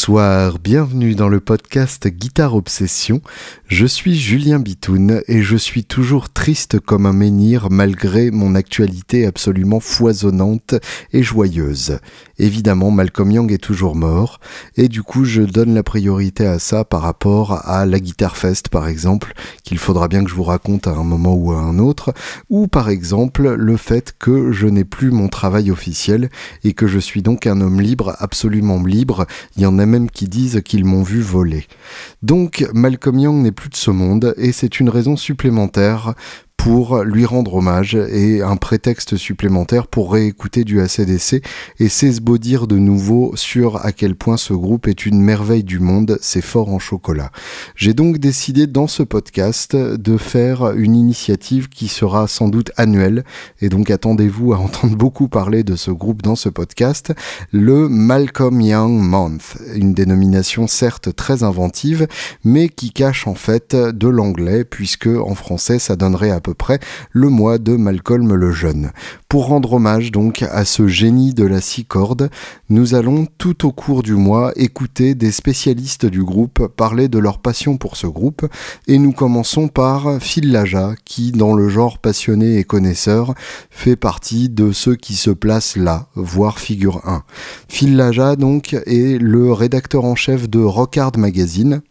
Bonsoir, bienvenue dans le podcast Guitare Obsession. Je suis Julien Bitoun et je suis toujours triste comme un menhir malgré mon actualité absolument foisonnante et joyeuse. Évidemment, Malcolm Young est toujours mort. Et du coup je donne la priorité à ça par rapport à la Guitar Fest par exemple, qu'il faudra bien que je vous raconte à un moment ou à un autre, ou par exemple le fait que je n'ai plus mon travail officiel et que je suis donc un homme libre, absolument libre. Il y en a même qui disent qu'ils m'ont vu voler. Donc Malcolm Young n'est plus de ce monde et c'est une raison supplémentaire pour lui rendre hommage et un prétexte supplémentaire pour réécouter du ACDC et s'esbaudir de nouveau sur à quel point ce groupe est une merveille du monde, c'est fort en chocolat. J'ai donc décidé dans ce podcast de faire une initiative qui sera sans doute annuelle et donc attendez-vous à entendre beaucoup parler de ce groupe dans ce podcast, le Malcolm Young Month, une dénomination certes très inventive mais qui cache en fait de l'anglais puisque en français ça donnerait à peu près le mois de Malcolm le Jeune. Pour rendre hommage donc à ce génie de la six cordes, nous allons tout au cours du mois écouter des spécialistes du groupe parler de leur passion pour ce groupe et nous commençons par Phil Laja qui dans le genre passionné et connaisseur fait partie de ceux qui se placent là, voire figure 1. Phil Laja donc est le rédacteur en chef de Rockard Magazine,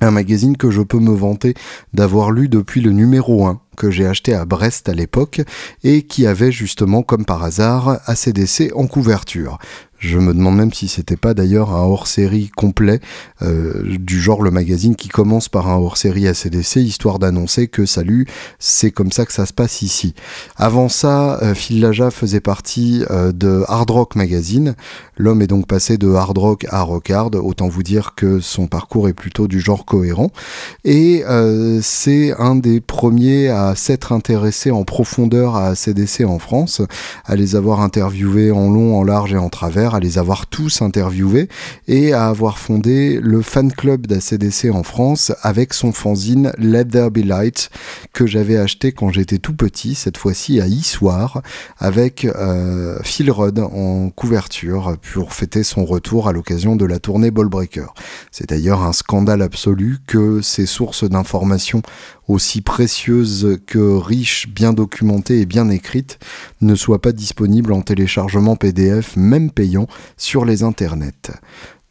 un magazine que je peux me vanter d'avoir lu depuis le numéro 1 que j'ai acheté à Brest à l'époque et qui avait justement comme par hasard ACDC en couverture. Je me demande même si c'était pas d'ailleurs un hors-série complet euh, du genre le magazine qui commence par un hors-série ACDC histoire d'annoncer que salut, c'est comme ça que ça se passe ici. Avant ça, euh, Phil Laja faisait partie euh, de Hard Rock Magazine. L'homme est donc passé de hard rock à rock hard, autant vous dire que son parcours est plutôt du genre cohérent. Et c'est un des premiers à s'être intéressé en profondeur à ACDC en France, à les avoir interviewés en long, en large et en travers à les avoir tous interviewés et à avoir fondé le fan club d'ACDC en France avec son fanzine Let There Be Light que j'avais acheté quand j'étais tout petit, cette fois-ci à Issoire, avec euh, Phil Rudd en couverture pour fêter son retour à l'occasion de la tournée Ballbreaker. C'est d'ailleurs un scandale absolu que ces sources d'informations aussi précieuses que riches, bien documentées et bien écrites, ne soient pas disponibles en téléchargement PDF, même payant, sur les internets.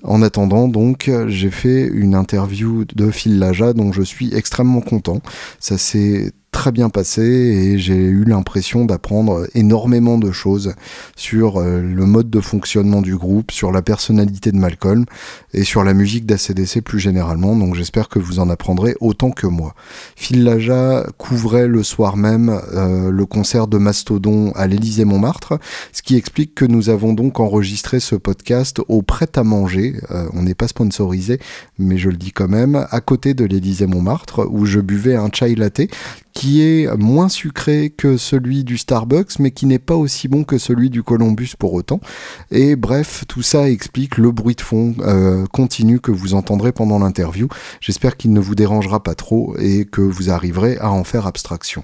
En attendant, donc, j'ai fait une interview de Phil Laja dont je suis extrêmement content. Ça s'est très bien passé et j'ai eu l'impression d'apprendre énormément de choses sur euh, le mode de fonctionnement du groupe, sur la personnalité de Malcolm et sur la musique d'ACDC plus généralement. Donc j'espère que vous en apprendrez autant que moi. Phil Laja couvrait le soir même euh, le concert de Mastodon à l'Élysée Montmartre, ce qui explique que nous avons donc enregistré ce podcast au prêt à manger. Euh, on n'est pas sponsorisé, mais je le dis quand même, à côté de l'Élysée Montmartre où je buvais un chai latte qui est moins sucré que celui du Starbucks, mais qui n'est pas aussi bon que celui du Columbus pour autant. Et bref, tout ça explique le bruit de fond euh, continu que vous entendrez pendant l'interview. J'espère qu'il ne vous dérangera pas trop et que vous arriverez à en faire abstraction.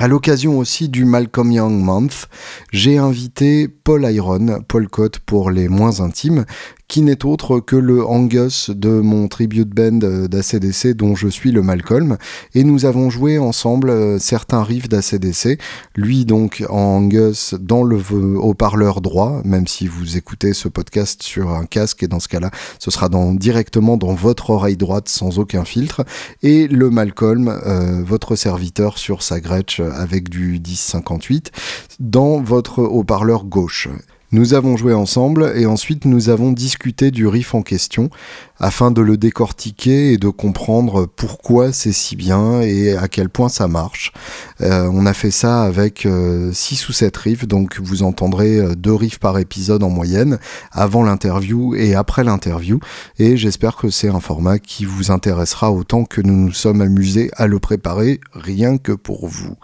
À l'occasion aussi du Malcolm Young Month, j'ai invité Paul Iron, Paul Cott pour les moins intimes, qui n'est autre que le Angus de mon tribute band euh, d'ACDC dont je suis le Malcolm. Et nous avons joué ensemble euh, certains riffs d'ACDC. Lui donc en Angus dans le haut-parleur droit, même si vous écoutez ce podcast sur un casque et dans ce cas-là, ce sera directement dans votre oreille droite sans aucun filtre. Et le Malcolm, euh, votre serviteur sur sa Gretsch avec du 1058 dans votre haut-parleur gauche. Nous avons joué ensemble et ensuite nous avons discuté du riff en question afin de le décortiquer et de comprendre pourquoi c'est si bien et à quel point ça marche. Euh, on a fait ça avec 6 euh, ou 7 riffs, donc vous entendrez euh, deux riffs par épisode en moyenne, avant l'interview et après l'interview, et j'espère que c'est un format qui vous intéressera autant que nous nous sommes amusés à le préparer rien que pour vous.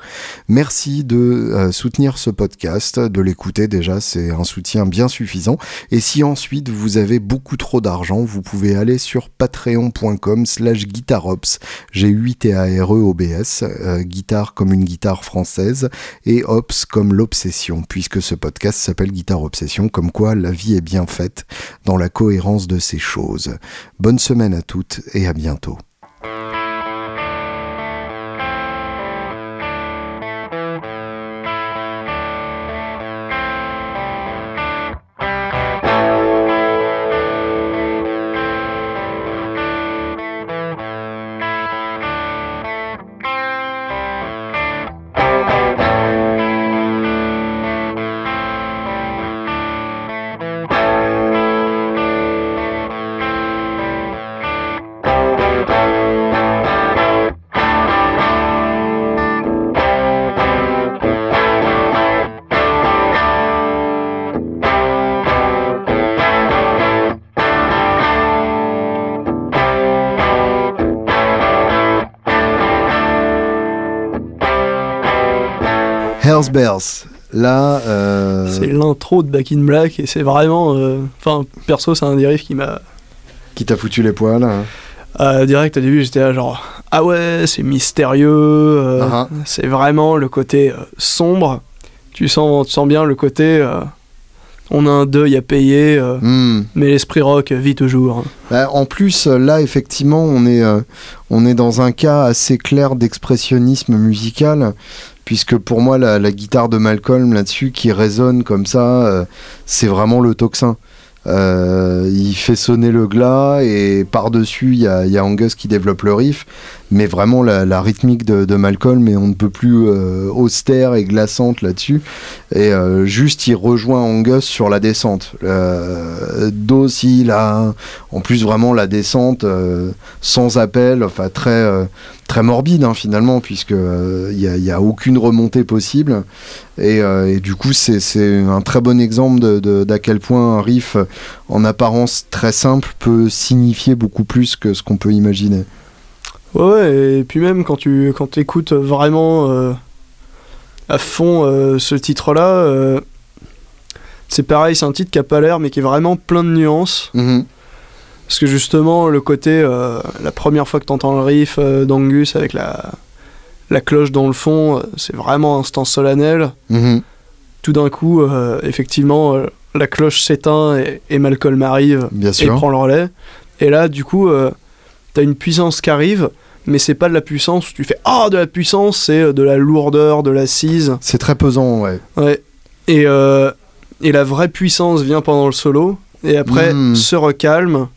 Merci de soutenir ce podcast, de l'écouter déjà, c'est un soutien bien suffisant, et si ensuite vous avez beaucoup trop d'argent, vous pouvez aller sur patreon.com slash guitarops, g 8 t a r e o b s euh, guitare comme une guitare française, et ops comme l'obsession, puisque ce podcast s'appelle Guitare Obsession, comme quoi la vie est bien faite dans la cohérence de ces choses. Bonne semaine à toutes et à bientôt. Hells Bells. Là, euh, C'est l'intro de Back in Black et c'est vraiment. euh, Enfin, perso, c'est un riffs qui m'a. qui t'a foutu les poils. hein. Euh, direct au début, j'étais là genre. Ah ouais, c'est mystérieux. euh, Ah C'est vraiment le côté sombre. Tu sens, tu sens bien le côté. on a un deuil à payer, Hmm. mais l'esprit rock vit toujours. Bah, en plus, là, effectivement, on est, on est dans un cas assez clair d'expressionnisme musical, puisque pour moi, la, guitare de Malcolm là-dessus, qui résonne comme ça, euh, c'est vraiment le tocsin. Euh, il fait sonner le glas et par-dessus, il y a Angus qui développe le riff, mais vraiment la, rythmique de, de Malcolm, et on ne peut plus euh, austère et glaçante là-dessus. Et euh, juste, il rejoint Angus sur la descente. Euh, Do, si, là, en plus vraiment la descente euh, sans appel, enfin très euh, très morbide hein, finalement puisque il n'y a, a aucune remontée possible et, euh, du coup c'est un très bon exemple de- de- d'à quel point un riff euh, en apparence très simple peut signifier beaucoup plus que ce qu'on peut imaginer. Ouais, et puis même quand tu quand écoutes vraiment euh, à fond euh, ce titre-là, euh, c'est pareil, c'est un titre qui a pas l'air, mais qui est vraiment plein de nuances. Mhm. Parce que justement, le côté, la première fois que t'entends le riff d'Angus avec la, la cloche dans le fond, c'est vraiment un instant solennel. Mhm. Tout d'un coup, effectivement, la cloche s'éteint et, et Malcolm arrive Bien et sûr. prend le relais. Et là, du coup, t'as une puissance qui arrive, mais c'est pas de la puissance où tu fais Ah, de la puissance, c'est euh, de la lourdeur, de l'assise. C'est très pesant, ouais. Ouais. Et, euh, et la vraie puissance vient pendant le solo, et après Mm. se recalme.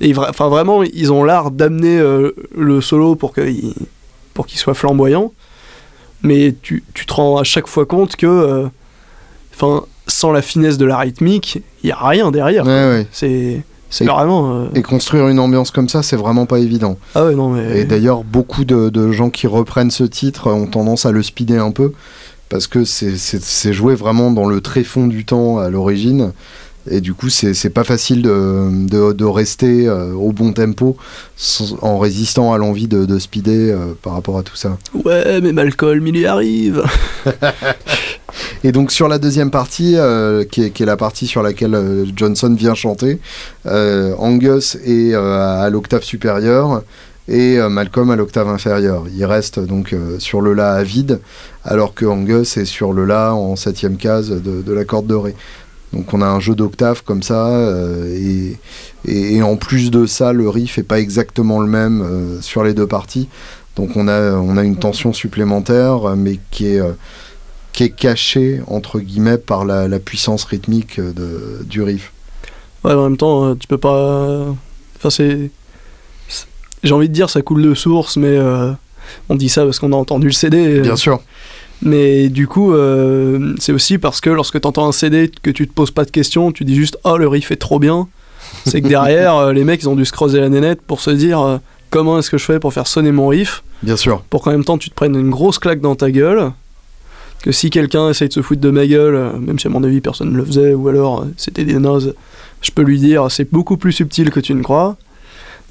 Et enfin, vraiment, ils ont l'art d'amener euh, le solo pour qu'il pour qu'il soit flamboyant. Mais tu, tu te rends à chaque fois compte que, euh, enfin, sans la finesse de la rythmique, il y a rien derrière. Ouais, ouais. C'est vraiment. euh, Et construire une ambiance comme ça, c'est vraiment pas évident. Ah ouais, non, mais. Et d'ailleurs, beaucoup de, de gens qui reprennent ce titre ont tendance à le speeder un peu, parce que c'est- joué vraiment dans le tréfond du temps à l'origine. Et du coup, c'est pas facile de, de, de rester euh, au bon tempo sans- en résistant à l'envie de, de speeder euh, par rapport à tout ça. Ouais, mais Malcolm, il y arrive. Et donc sur la deuxième partie, euh, qui, est, qui est la partie sur laquelle Johnson vient chanter, Angus est à l'octave supérieure et Malcolm à l'octave inférieure. Il reste donc sur le La à vide, alors que Angus est sur le La en septième case de, de la corde de Ré. Donc on a un jeu d'octave comme ça, euh, et, et, et en plus de ça, le riff est pas exactement le même euh, sur les deux parties. Donc on a, on a une tension supplémentaire, mais qui est, euh, qui est cachée, entre guillemets, par la, la puissance rythmique de, du riff. Ouais, en même temps, tu peux pas. Enfin, c'est. J'ai envie de dire, ça coule de source, mais on dit ça parce qu'on a entendu le CD. Bien sûr. Mais du coup, euh, c'est aussi parce que lorsque tu entends un CD, que tu te poses pas de questions, tu dis juste Oh, le riff est trop bien. C'est que derrière, euh, les mecs, ils ont dû se creuser la nénette pour se dire euh, Comment est-ce que je fais pour faire sonner mon riff Bien sûr. Pour qu'en même temps, tu te prennes une grosse claque dans ta gueule. Que si quelqu'un essaye de se foutre de ma gueule, même si à mon avis personne ne le faisait, ou alors c'était des nazes, je peux lui dire c'est beaucoup plus subtil que tu ne crois.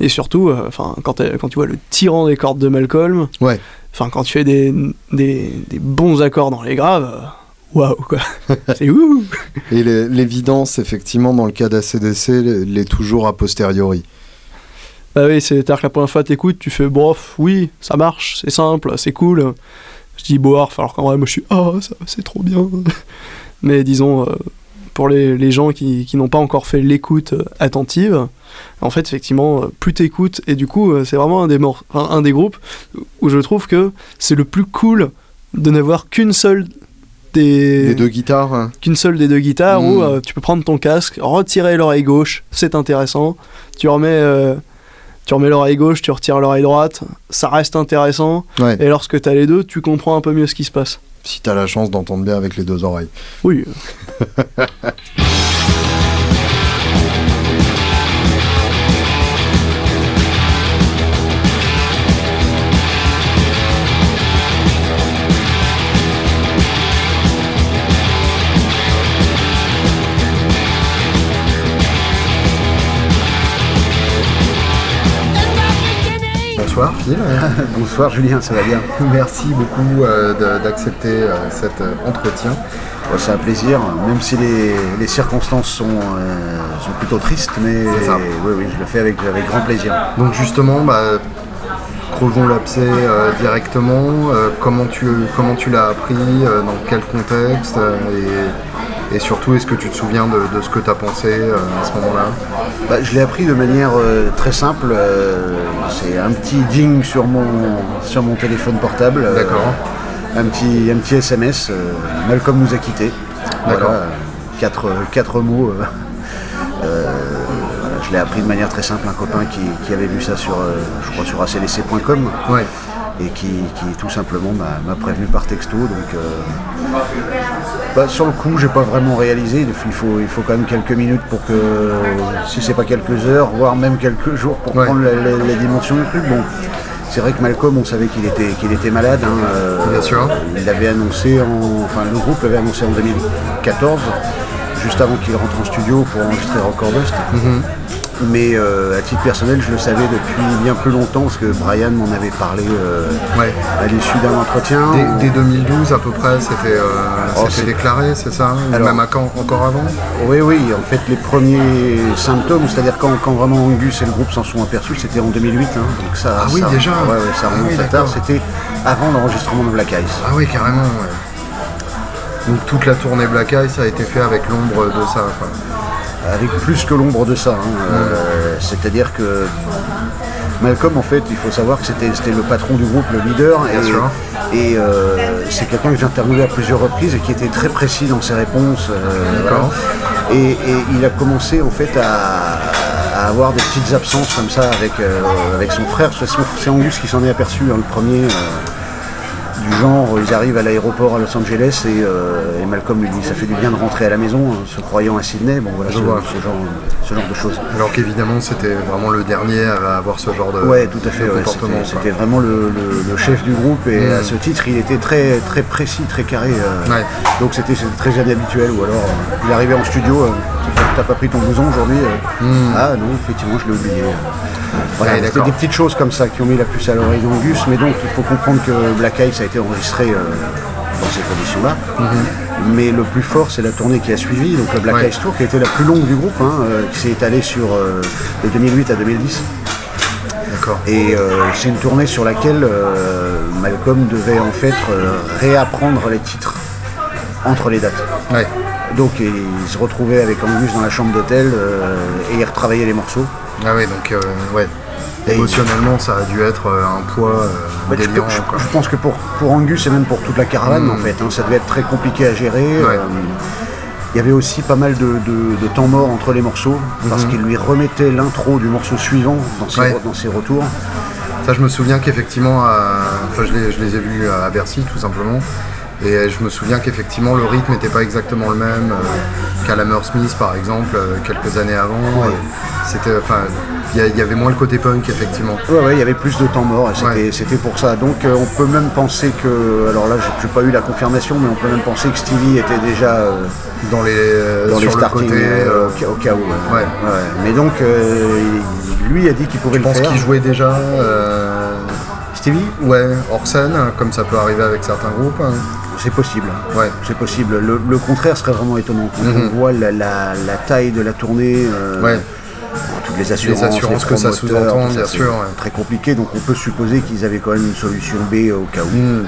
Et surtout, enfin, quand, quand tu vois le tyran des cordes de Malcolm, Ouais. Enfin, quand tu fais des, des, des bons accords dans les graves, euh, waouh, quoi. c'est ouh! Et l'é- l'évidence, effectivement, dans le cas d'ACDC, l'est toujours a posteriori. Bah oui, c'est-à-dire que la première fois t'écoutes, tu fais bof, oui, ça marche, c'est simple, c'est cool. Je dis boarf, alors qu'en vrai, moi je suis ah, c'est trop bien. Mais disons, euh, pour les, les gens qui, qui n'ont pas encore fait l'écoute euh, attentive, en fait, effectivement, euh, plus t'écoutes, et du coup, euh, c'est vraiment un des, mor- enfin, un des groupes où je trouve que c'est le plus cool de n'avoir qu'une seule des, deux guitares. hein. qu'une seule des deux guitares où euh, tu peux prendre ton casque, retirer l'oreille gauche, c'est intéressant. Tu remets, euh, tu remets l'oreille gauche, tu retires l'oreille droite, ça reste intéressant. Ouais. Et lorsque tu as les deux, tu comprends un peu mieux ce qui se passe. Si t'as la chance d'entendre bien avec les deux oreilles. Oui. Bonsoir Julien, ça va bien? Merci beaucoup euh, d'accepter euh, cet euh, entretien. Bon, C'est un plaisir, même si les, les circonstances sont, sont plutôt tristes, mais oui, oui, je le fais avec, avec grand plaisir. Donc justement, bah, crevons l'abcès directement. Comment tu, comment tu l'as appris Dans quel contexte et, et surtout, est-ce que tu te souviens de, de ce que tu as pensé euh, à ce moment-là Bah, je l'ai appris de manière euh, très simple, euh, c'est un petit ding sur mon, sur mon téléphone portable. D'accord. un, petit, un petit SMS, Malcolm nous a quittés. D'accord. Voilà, quatre, quatre mots. je l'ai appris de manière très simple, un copain qui, qui avait vu ça sur, je crois, sur acdc.com. Ouais. Et qui, qui tout simplement m'a m'a prévenu par texto. Donc, euh, bah, sur le coup, j'ai pas vraiment réalisé. Il faut, il faut quand même quelques minutes pour que, si c'est pas quelques heures, voire même quelques jours pour Ouais. prendre la, la- la dimension du truc. Bon, c'est vrai que Malcolm, on savait qu'il était, qu'il était malade. hein, euh, Bien sûr. Il l'avait annoncé en, enfin le groupe l'avait annoncé en 2014, juste avant qu'il rentre en studio pour enregistrer Bust. Mhm. Mais euh, à titre personnel, je le savais depuis bien plus longtemps parce que Brian m'en avait parlé euh, Ouais. à l'issue d'un entretien. Dès, dès 2012 à peu près, c'était euh, Oh, déclaré, c'est ça Alors- Même à quand, encore avant Oui, oui, en fait, les premiers symptômes, c'est-à-dire quand, quand vraiment Angus et le groupe s'en sont aperçus, c'était en 2008. hein, donc ça, Ah oui, ça- déjà Ouais, ouais, ça Ah remonte oui, à tard. C'était avant l'enregistrement de Black Ice. Ah oui, carrément. ouais. Donc toute la tournée Black Ice a été faite avec l'ombre de ça. quoi. Avec plus que l'ombre de ça. hein, euh, C'est-à-dire que Malcolm, en fait, il faut savoir que c'était le patron du groupe, le leader. Et et, euh, c'est quelqu'un que j'ai interviewé à plusieurs reprises et qui était très précis dans ses réponses. euh, voilà. Et, et il a commencé en fait à, à avoir des petites absences comme ça avec, euh, avec son frère. C'est Angus qui s'en est aperçu, hein, le premier. Du genre, ils arrivent à l'aéroport à Los Angeles et, euh, et Malcolm lui dit ça fait du bien de rentrer à la maison, hein, se croyant à Sydney, bon voilà ce, genre, ce genre de choses. Alors qu'évidemment, c'était vraiment le dernier à avoir ce genre de, Ouais, tout à fait. ouais, c'était- vraiment le, le- le chef du groupe et Mm. à ce titre, il était très, très précis, très carré. euh, Ouais. Donc c'était très inhabituel. Ou alors, euh, il arrivait en studio, t'as- pas pris ton blouson aujourd'hui euh, Ah non, effectivement, je l'ai oublié. Voilà, des petites choses comme ça qui ont mis la puce à l'oreille d'Angus, mais donc il faut comprendre que Black Ice a été enregistré euh, dans ces conditions-là. Mais le plus fort, c'est la tournée qui a suivi, donc le Black Ouais. Ice Tour, qui a été la plus longue du groupe, hein, euh, qui s'est étalée sur euh, de 2008 à 2010. D'accord. Et euh, c'est une tournée sur laquelle euh, Malcolm devait en fait euh, réapprendre les titres entre les dates. Ouais. Donc il se retrouvait avec Angus dans la chambre d'hôtel euh, et il retravaillait les morceaux. Ah oui, donc euh, ouais. Et- Émotionnellement, ça a dû être euh, un poids euh, Bah, je, délirant. je- quoi. je pense que pour, pour Angus et même pour toute la caravane en fait, hein, ça devait être très compliqué à gérer. Ouais. Euh, il y avait aussi pas mal de, de- de temps mort entre les morceaux parce qu'il lui remettait l'intro du morceau suivant dans ses. Ouais. dans ses retours. Ça, je me souviens qu'effectivement, enfin, je, les, je les ai vus à Bercy, tout simplement. Et je me souviens qu'effectivement, le rythme n'était pas exactement le même euh, qu'à la Smith, par exemple, quelques années avant. Ouais. Et C'était, enfin, il y, avait moins le côté punk, effectivement. Ouais, ouais, il y avait plus de temps mort et c'était, Ouais. c'était pour ça. Donc euh, on peut même penser que, alors là j'ai, pas eu la confirmation, mais on peut même penser que Stevie était déjà euh, Dans les, euh, dans les le starting côté. euh, au, ca- au cas où. ouais. Mais donc lui a dit qu'il pouvait je le pense faire. qu'il jouait déjà. Stevie, ouais, hors scène, comme ça peut arriver avec certains groupes. hein. c'est possible. Ouais. C'est possible. Le, le contraire serait vraiment étonnant. Quand Mhm. on voit la, la- la taille de la tournée, Ouais. Toutes les assurances, Les assurances que ça sous-entend, bien sûr, ouais. Très compliqué, donc on peut supposer qu'ils avaient quand même une solution B au cas où. Hmm.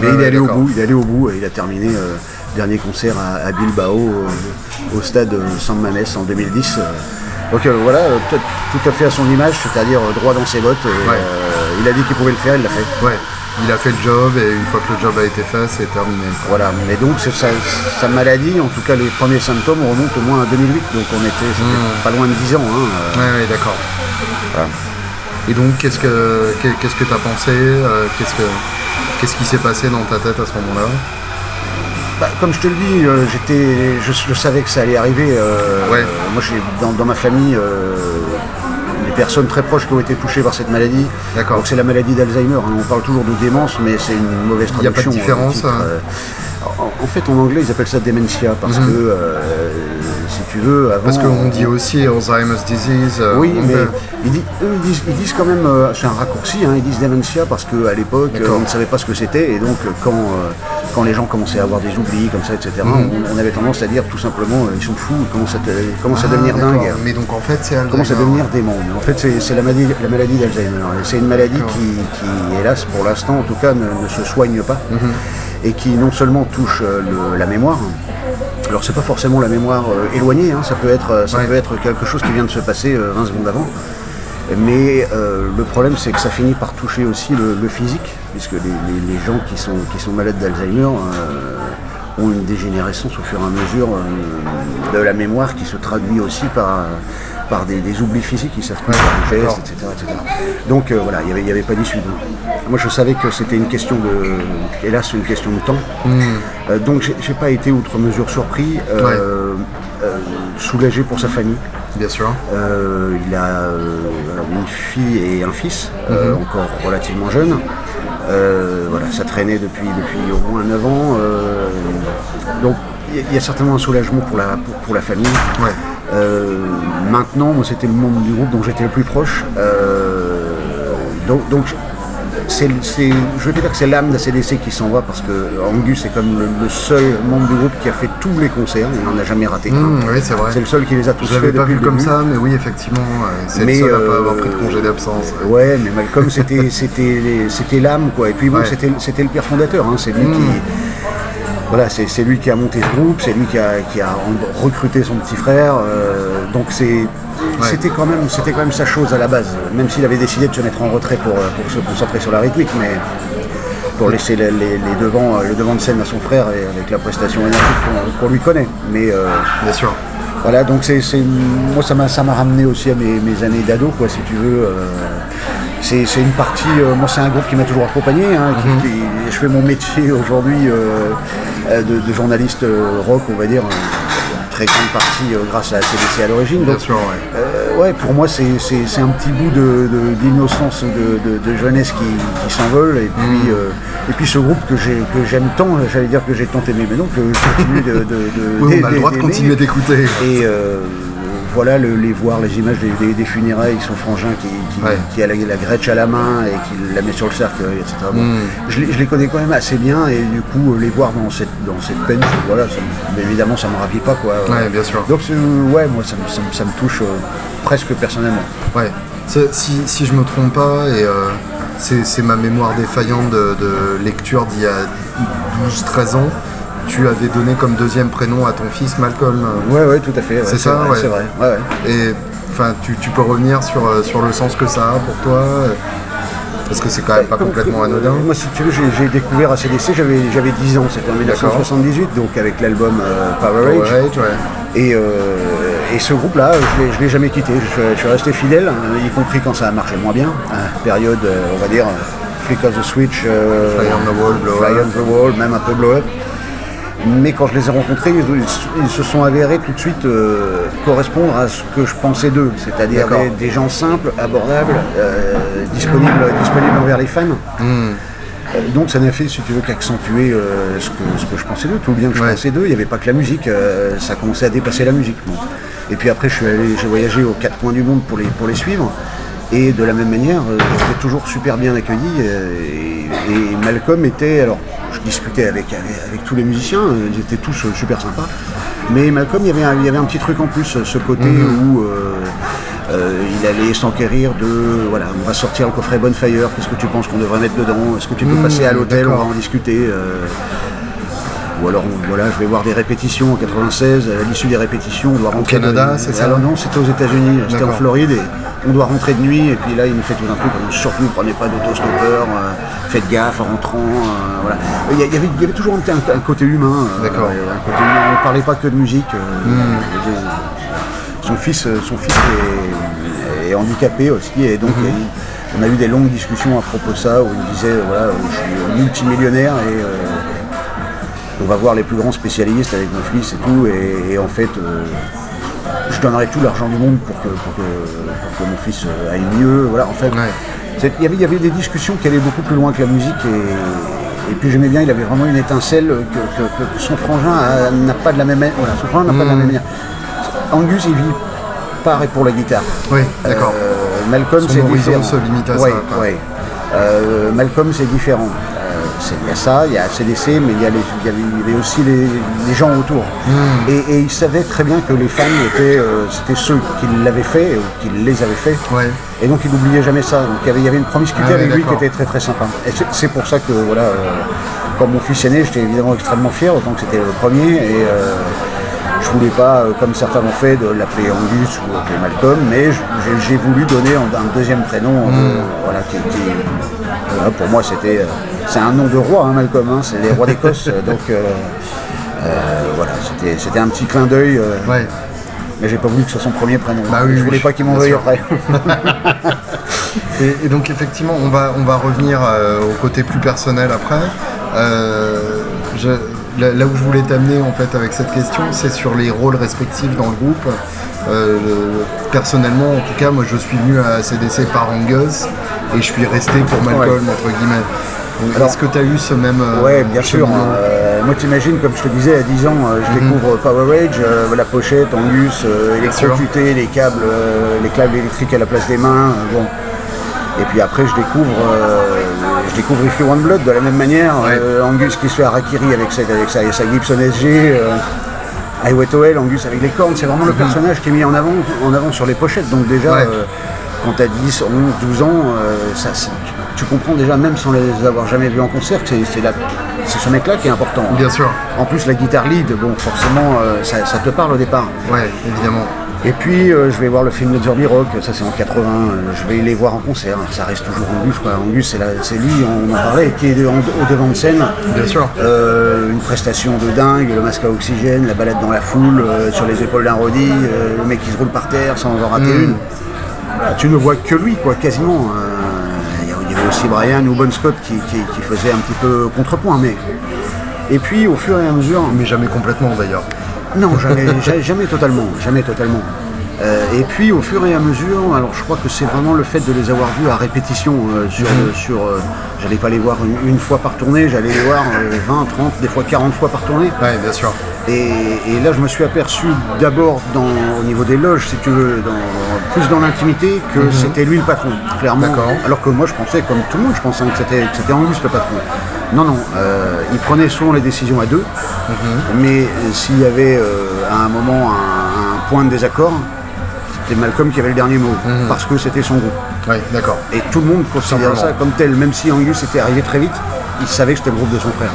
Mais Ouais, il est allé au bout, il est allé au bout et il a terminé euh, dernier concert à, à Bilbao euh, au stade San Mamés en 2010. euh. Donc euh, voilà, euh, tout, à fait à son image, c'est-à-dire euh, droit dans ses bottes. Et, Ouais. euh, il a dit qu'il pouvait le faire, il l'a fait. Il a fait le job et une fois que le job a été fait, c'est terminé. Voilà, mais donc sa, sa maladie, en tout cas les premiers symptômes remontent au moins à 2008, donc on était fait pas loin de 10 ans. hein, euh. Ouais, ouais, d'accord. Voilà. Et donc, qu'est-ce que qu'est- qu'est-ce que t'as pensé euh, Qu'est-ce que qu'est-ce qui s'est passé dans ta tête à ce moment-là? Bah, comme je te le dis, euh, j'étais, je, je savais que ça allait arriver. euh, Ouais. moi, dans, dans ma famille des personnes très proches qui ont été touchées par cette maladie. D'accord. Donc c'est la maladie d'Alzheimer. hein. On parle toujours de démence, mais c'est une mauvaise Il y a pas de traduction. euh, différence, titre, hein. euh. en, fait, en anglais, ils appellent ça dementia parce Mhm. que, euh, si tu veux, avant. Parce qu'on dit aussi Alzheimer's disease. euh, Oui, mais peut- ils, disent, eux, ils disent, ils disent quand même, euh, c'est un raccourci, hein, ils disent dementia parce qu'à l'époque, euh, on ne savait pas ce que c'était, et donc euh, quand, euh, quand les gens commençaient à avoir des oublis comme ça, etc., Mhm. on, on avait tendance à dire tout simplement, euh, ils sont fous, ils commencent à, devenir dingues, Mais donc en fait, c'est ils commencent à Alzheimer. devenir démons. En fait, c'est la maladie, la maladie d'Alzheimer. C'est une maladie qui, qui, hélas, pour l'instant, en tout cas, ne, ne se soigne pas, Mhm. et qui non seulement touche euh, le- la mémoire, alors c'est pas forcément la mémoire euh, éloignée, hein, ça, peut être, ça Ouais. peut être quelque chose qui vient de se passer euh, 20 secondes avant. Mais euh, le problème c'est que ça finit par toucher aussi le, le physique, puisque les, les- les gens qui sont, qui sont malades d'Alzheimer euh, ont une dégénérescence au fur et à mesure euh, de la mémoire qui se traduit aussi par, par des, des oublis physiques, ils savent plus faire des gestes, etc., etc. Donc voilà, il n'y avait, il y avait pas d'issue. Moi je savais que c'était une question de, hélas, une question de temps. Euh, donc j'ai pas été outre mesure surpris, Ouais. soulagé pour sa famille. Bien sûr. Euh, il a euh, une fille et un fils, euh, encore relativement jeunes. Euh, voilà, ça traînait depuis, depuis au moins 9 ans. donc il y a- certainement un soulagement pour la, pour, pour la famille. Ouais. Maintenant, moi, c'était le membre du groupe dont j'étais le plus proche. Donc, donc c'est, je veux dire que c'est l'âme d'ACDC qui s'en va parce que Angus est comme le, le seul membre du groupe qui a fait tous les concerts. Il n'en a jamais raté un. Mmh, oui, c'est vrai. C'est le seul qui les a tous fait pas depuis vu comme début. ça, mais oui, effectivement, ouais, c'est Mais, le seul à pas euh, avoir pris de congé d'absence. Ouais, mais Malcolm, c'était, c'était, les- c'était l'âme, quoi. Et puis bon, Ouais. c'était, c'était le père fondateur. hein. C'est lui Mm. qui, voilà, c'est, lui qui a monté ce groupe, c'est lui qui a, qui a en- recruté son petit frère. euh, donc c'est, c'était quand même, c'était quand même sa chose à la base. Même s'il avait décidé de se mettre en retrait pour, euh, pour se concentrer sur la rythmique, mais pour laisser les, les- les devants, euh, le devant de scène à son frère et avec la prestation énergique qu'on, lui connaît. Mais euh, Bien sûr. Voilà, donc c'est, c'est- moi ça m'a, ça m'a ramené aussi à mes, mes années d'ado, quoi, si tu veux. euh, c'est, c'est une partie, euh, moi c'est un groupe qui m'a toujours accompagné. hein, qui- Mhm. qui- je fais mon métier aujourd'hui euh, de, de journaliste rock, on va dire, en très grande partie euh, grâce à CDC à l'origine. Bien sûr, ouais. euh, ouais, pour moi, c'est, un petit bout de, de- d'innocence, de, de- de jeunesse qui, qui s'envole. Et puis, euh, et puis ce groupe que, j'ai, que j'aime tant, j'allais dire que j'ai tant aimé, mais non, que je continue de, Oui, on a le droit de continuer d'écouter. Et voilà, le- les voir, les images des, des- des funérailles, son frangin qui, qui, Ouais. qui a la, la gretche à la main et qui la met sur le cercueil, etc. Bon, Mm. je, les, je les connais quand même assez bien et du coup, euh, les voir dans cette, dans cette peine, voilà, ça me- mais évidemment, ça me ravit pas. Quoi. Ouais, bien sûr. Donc, ouais, moi, ça, me- ça me- ça me touche euh, presque personnellement. Ouais. Si, si je me trompe pas, et euh, c'est c'est ma mémoire défaillante de, de lecture d'il y a 12-13 ans, tu avais donné comme deuxième prénom à ton fils Malcolm. Ouais, ouais, tout à fait. ouais, C'est ça, vrai, ouais. C'est vrai. Ouais. Et enfin, tu, tu peux revenir sur, euh, sur le sens que ça a pour toi euh, Parce que c'est quand même pas Comme- complètement comme- anodin. Moi, si tu veux, j'ai, découvert ACDC, j'avais, j'avais 10 ans, c'était en 1978, donc avec l'album euh, Power Age. Ouais, ouais. Et, euh, et ce groupe-là, je ne l'ai jamais quitté. Je, je suis resté fidèle, hein, y compris quand ça a marché moins bien. hein, période, euh, on va dire, euh, Flick of the Switch, euh, Fly on the Wall, Blow Fly Up. on the Wall, même un peu Blow Up. Mais quand je les ai rencontrés, ils, ils se sont avérés tout de suite euh, correspondre à ce que je pensais d'eux, c'est-à-dire des, des gens simples, abordables, euh, disponibles, disponibles envers les fans. Hmm. Euh, Donc ça n'a fait, si tu veux, qu'accentuer euh, ce, que, ce que je pensais d'eux, tout le bien que je Ouais. pensais d'eux. Il n'y avait pas que la musique, euh, ça commençait à dépasser la musique. bon. Et puis après, je suis allé, j'ai voyagé aux quatre coins du monde pour les, pour les suivre. Et de la même manière, euh, j'étais toujours super bien accueilli. euh, et, et Malcolm était, alors je discutais avec, avec, avec tous les musiciens, euh, ils étaient tous euh, super sympas. Mais Malcolm, il y avait un, il y avait un petit truc en plus, ce côté où euh, Euh, il allait s'enquérir de, voilà, on va sortir le coffret Bonfire, qu'est-ce que tu penses qu'on devrait mettre dedans Est-ce que tu peux Mmh, passer à l'hôtel, on va en discuter euh, ou alors voilà, je vais voir des répétitions en 96. À l'issue des répétitions, on doit rentrer. Canada, de... c'est ça Alors non, c'était aux États-Unis. C'était en. Floride et on doit rentrer de nuit. Et puis là, il nous fait tout un truc. Surtout, prenez pas d'autostoppeur. euh, faites gaffe en rentrant. euh, voilà. Il y, avait, il y avait toujours un, petit- un- un côté humain. D'accord. Hmm. un côté humain. On ne parlait pas que de musique. euh, avait- son fils, son fils est, est handicapé aussi et donc Hmm. il- on a eu des longues discussions à propos de ça où il disait voilà je suis multimillionnaire et euh, on va voir les plus grands spécialistes avec mon fils et tout et, et en fait euh, je donnerai tout l'argent du monde pour que, pour que, pour que mon fils euh, aille mieux voilà en fait Ouais. c'est- il y avait, il y avait des discussions qui allaient beaucoup plus loin que la musique et, et puis j'aimais bien, il avait vraiment une étincelle que, son frangin n'a pas de la même manière. Voilà, son frangin n'a pas de la même manière. Angus, il vit par et pour la guitare. Oui, d'accord. Euh, Malcolm, c'est différent. se limite à ça, Ouais, quoi. ouais. Euh, Malcolm, c'est différent. Euh, Il y a ça, il y a CDC, mais il y, a les- il y avait, il y avait aussi les, les gens autour. Hmm. Et, et il savait très bien que les fans étaient, euh, c'était ceux qui l'avaient fait ou qui les avaient fait. Ouais. Et donc il n'oubliait jamais ça. Donc il y avait, il y avait une promiscuité Ah avec lui qui était très très sympa. Et c'est- c'est pour ça que voilà, euh, quand mon fils est né, j'étais évidemment extrêmement fier, autant que c'était le premier. Et euh, je voulais pas, euh, comme certains l'ont fait, de l'appeler Angus ou l'appeler Malcolm, mais j'ai- voulu donner un, deuxième prénom. Hmm. euh, voilà, qui, pour moi c'était, euh, c'est un nom de roi, hein, Malcolm. hein, c'est les rois d'Écosse. donc euh, voilà, c'était c'était un petit clin d'œil. Ouais. mais j'ai pas voulu que ce soit son premier prénom. Bah oui, je oui, voulais pas qu'il m'en veuille après. Et, et donc effectivement, on va, on va revenir au côté plus personnel après. Je- là, là où je voulais t'amener en fait avec cette question, c'est sur les rôles respectifs dans le groupe. Euh, personnellement, en tout cas, moi je suis venu à CDC par Angus et je suis resté pour Malcolm entre guillemets. Est-ce que tu as eu ce même euh, Ouais, bien sûr. cheminement Euh, moi, t'imagines, comme je te disais, à 10 ans, euh, je découvre Power Rage, euh, la pochette, Angus, électrocuté, les câbles, les câbles électriques à la place des mains. bon. Et puis après, je découvre, euh, je découvre If You Want Blood de la même manière. Ouais. Euh, Angus qui se fait harakiri avec avec sa, sa Gibson SG. Euh, Highway Angus avec les cornes, c'est vraiment le personnage qui est mis en avant, en avant sur les pochettes. Donc déjà, Ouais. euh, quand tu as 10, 11, 12 ans, ça, c'est- tu, comprends déjà, même sans les avoir jamais vus en concert, que c'est, ce mec-là qui est important. Bien sûr, En plus, la guitare lead, bon, forcément, euh, ça, ça te parle au départ. ouais, évidemment. Et puis, euh, je vais voir le film de Derby Rock, ça c'est en 80, euh, je vais les voir en concert, ça reste toujours Angus, quoi. Angus, c'est, lui, on en parlait, qui est en- au devant de scène. Bien sûr. Euh, une prestation de dingue, le masque à oxygène, la balade dans la foule, sur les épaules d'un euh, le mec qui se roule par terre sans en rater une. Voilà, tu ne vois que lui, quoi, quasiment. Il y avait aussi Brian ou Bon Scott qui, qui- qui faisait un petit peu contrepoint, mais. Et puis au fur et à mesure, Mais jamais complètement d'ailleurs. non, jamais, ja- jamais totalement, jamais totalement. Euh, et puis au fur et à mesure, alors je crois que c'est vraiment le fait de les avoir vus à répétition euh, sur, sur euh, j'allais pas les voir une, une fois par tournée, j'allais les voir euh, 20, 30, des fois 40 fois par tournée. Ouais, bien sûr. Et, et là, je me suis aperçu d'abord au niveau des loges, si tu veux, dans- plus dans l'intimité, que c'était lui le patron, clairement. Alors que moi, je pensais, comme tout le monde, je pensais que c'était, c'était Angus le patron. Non, non, euh, il prenait souvent les décisions à deux, mais euh, s'il y avait euh, à un moment un, un point de désaccord, c'était Malcolm qui avait le dernier mot, parce que c'était son groupe. D'accord. Et tout le monde considère ça comme tel, même si Angus était arrivé très vite, il savait que c'était le groupe de son frère.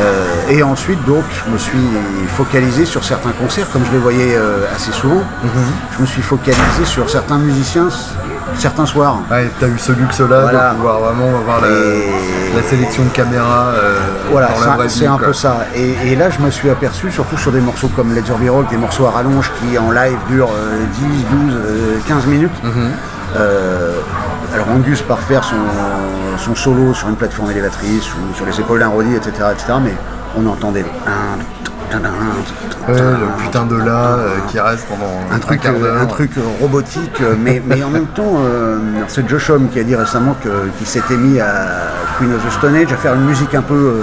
Euh, et ensuite, donc, je me suis focalisé sur certains concerts, comme je les voyais euh, assez souvent. Je me suis focalisé sur certains musiciens, certains soirs. Ouais, t'as eu ce luxe-là Voilà. de pouvoir vraiment avoir la, Et- la sélection de caméras euh, Voilà, c'est un peu ça. Et, et là, je me suis aperçu, surtout sur des morceaux comme Let's Be Rock, des morceaux à rallonge qui en live durent euh, 10, 12, euh, 15 minutes. Mhm. Euh, alors Angus part faire son, son solo sur une plateforme élévatrice ou sur les épaules d'un Roddy, etc., etc. Mais on entendait un, Le putain de là euh, qui reste pendant un truc, un truc euh, robotique, euh, mais, mais en même temps, c'est Josh Homme qui a dit récemment qu'il s'était mis à Queen of the Stone Age à faire une musique un peu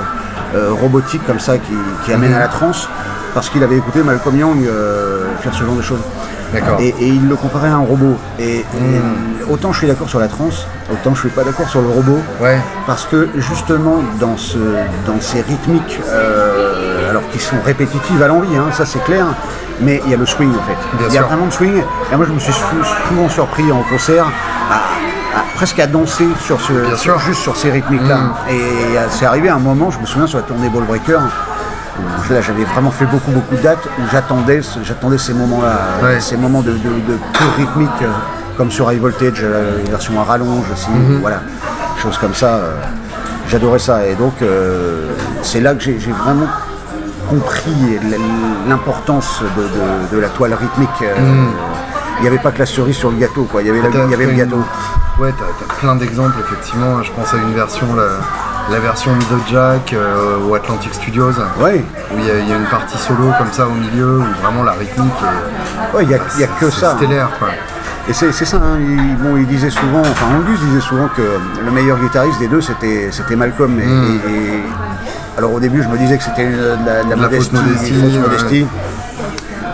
robotique comme ça qui, qui amène Mhm. à la trance parce qu'il avait écouté Malcolm Young faire ce genre de choses. Et, et il le comparait à un robot. Et, et Mhm. autant je suis d'accord sur la trance, autant je suis pas d'accord sur le robot. Ouais, Parce que justement dans, ce, dans ces rythmiques, euh, qui sont répétitives à l'envie, hein, ça c'est clair. Mais il y a le swing en fait. Bien il y a sûr. vraiment le swing. Et moi je me suis sou- souvent surpris en concert à, à- presque à danser sur ce, Bien sûr. juste sur ces rythmiques-là. Mm. Et euh, c'est arrivé à un moment, je me souviens sur la tournée Ball Breaker, là j'avais vraiment fait beaucoup beaucoup de dates où j'attendais j'attendais ces moments-là, Ouais. ces moments de, de, rythmique euh, comme sur High Voltage, euh, une version à rallonge aussi, Mhm. voilà, choses comme ça. J'adorais ça et donc euh, c'est là que j'ai vraiment compris l'importance de, de- de la toile rythmique. euh, Il n'y avait pas que la cerise sur le gâteau, quoi. Il y avait, la- T'as- il y avait le une- gâteau. Ouais, t'as as plein d'exemples, effectivement. Je pense à une version, la, la version Middle Jack euh, au Atlantic Studios, Ouais, où il y, a- il y a une partie solo comme ça au milieu, où vraiment la rythmique est, ouais, il n'y a, y a que ça. stellaire. Quoi. Et c'est ça, hein, il, bon, il disait souvent, enfin Angus disait souvent que le meilleur guitariste des deux c'était Malcolm. Et, et- et- alors au début je me disais que c'était euh, de la, de la De la modestie, fausse modestie, une fausse ouais. modestie.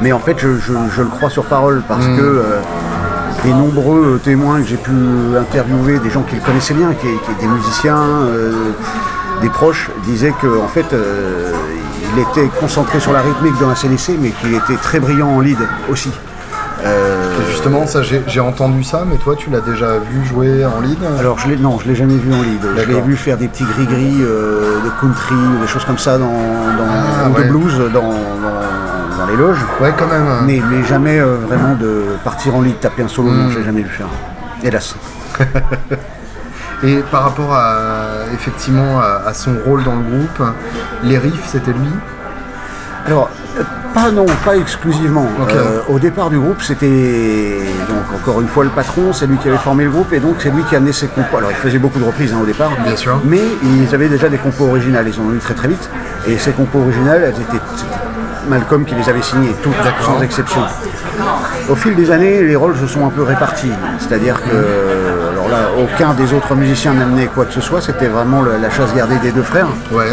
Mais en fait je, je- je le crois sur parole parce Mm. que euh, les nombreux témoins que j'ai pu interviewer, des gens qui le connaissaient bien, qui, qui des musiciens, euh, des proches, disaient que en fait euh, il était concentré sur la rythmique dans la CDC mais qu'il était très brillant en lead aussi. Euh, justement, ça, j'ai entendu ça, mais toi, tu l'as déjà vu jouer en lead Alors je non, je l'ai jamais vu en lead. Je l'ai vu faire des petits gris-gris euh, de country ou des choses comme ça dans, dans Ah, ou ouais. de blues dans, dans, dans les loges. Ouais, quand même. Mais, mais jamais euh, vraiment de partir en lead, taper un solo, Hmm. non, je l'ai jamais vu faire. Hélas. Et par rapport à, effectivement, à, à son rôle dans le groupe, les riffs, c'était lui? Alors, pas non, pas exclusivement. Euh, au départ du groupe, c'était donc encore une fois le patron, c'est lui qui avait formé le groupe et donc c'est lui qui a amené ses compos. Alors il faisait beaucoup de reprises hein, au départ, Bien sûr. mais ils avaient déjà des compos originales, ils en ont eu très très vite. Et ces compos originales, elles étaient c'était Malcolm qui les avait signées, toutes sans exception. Au fil des années, les rôles se sont un peu répartis. C'est-à-dire que, aucun des autres musiciens n'amenait quoi que ce soit, c'était vraiment la chasse gardée des deux frères. Ouais.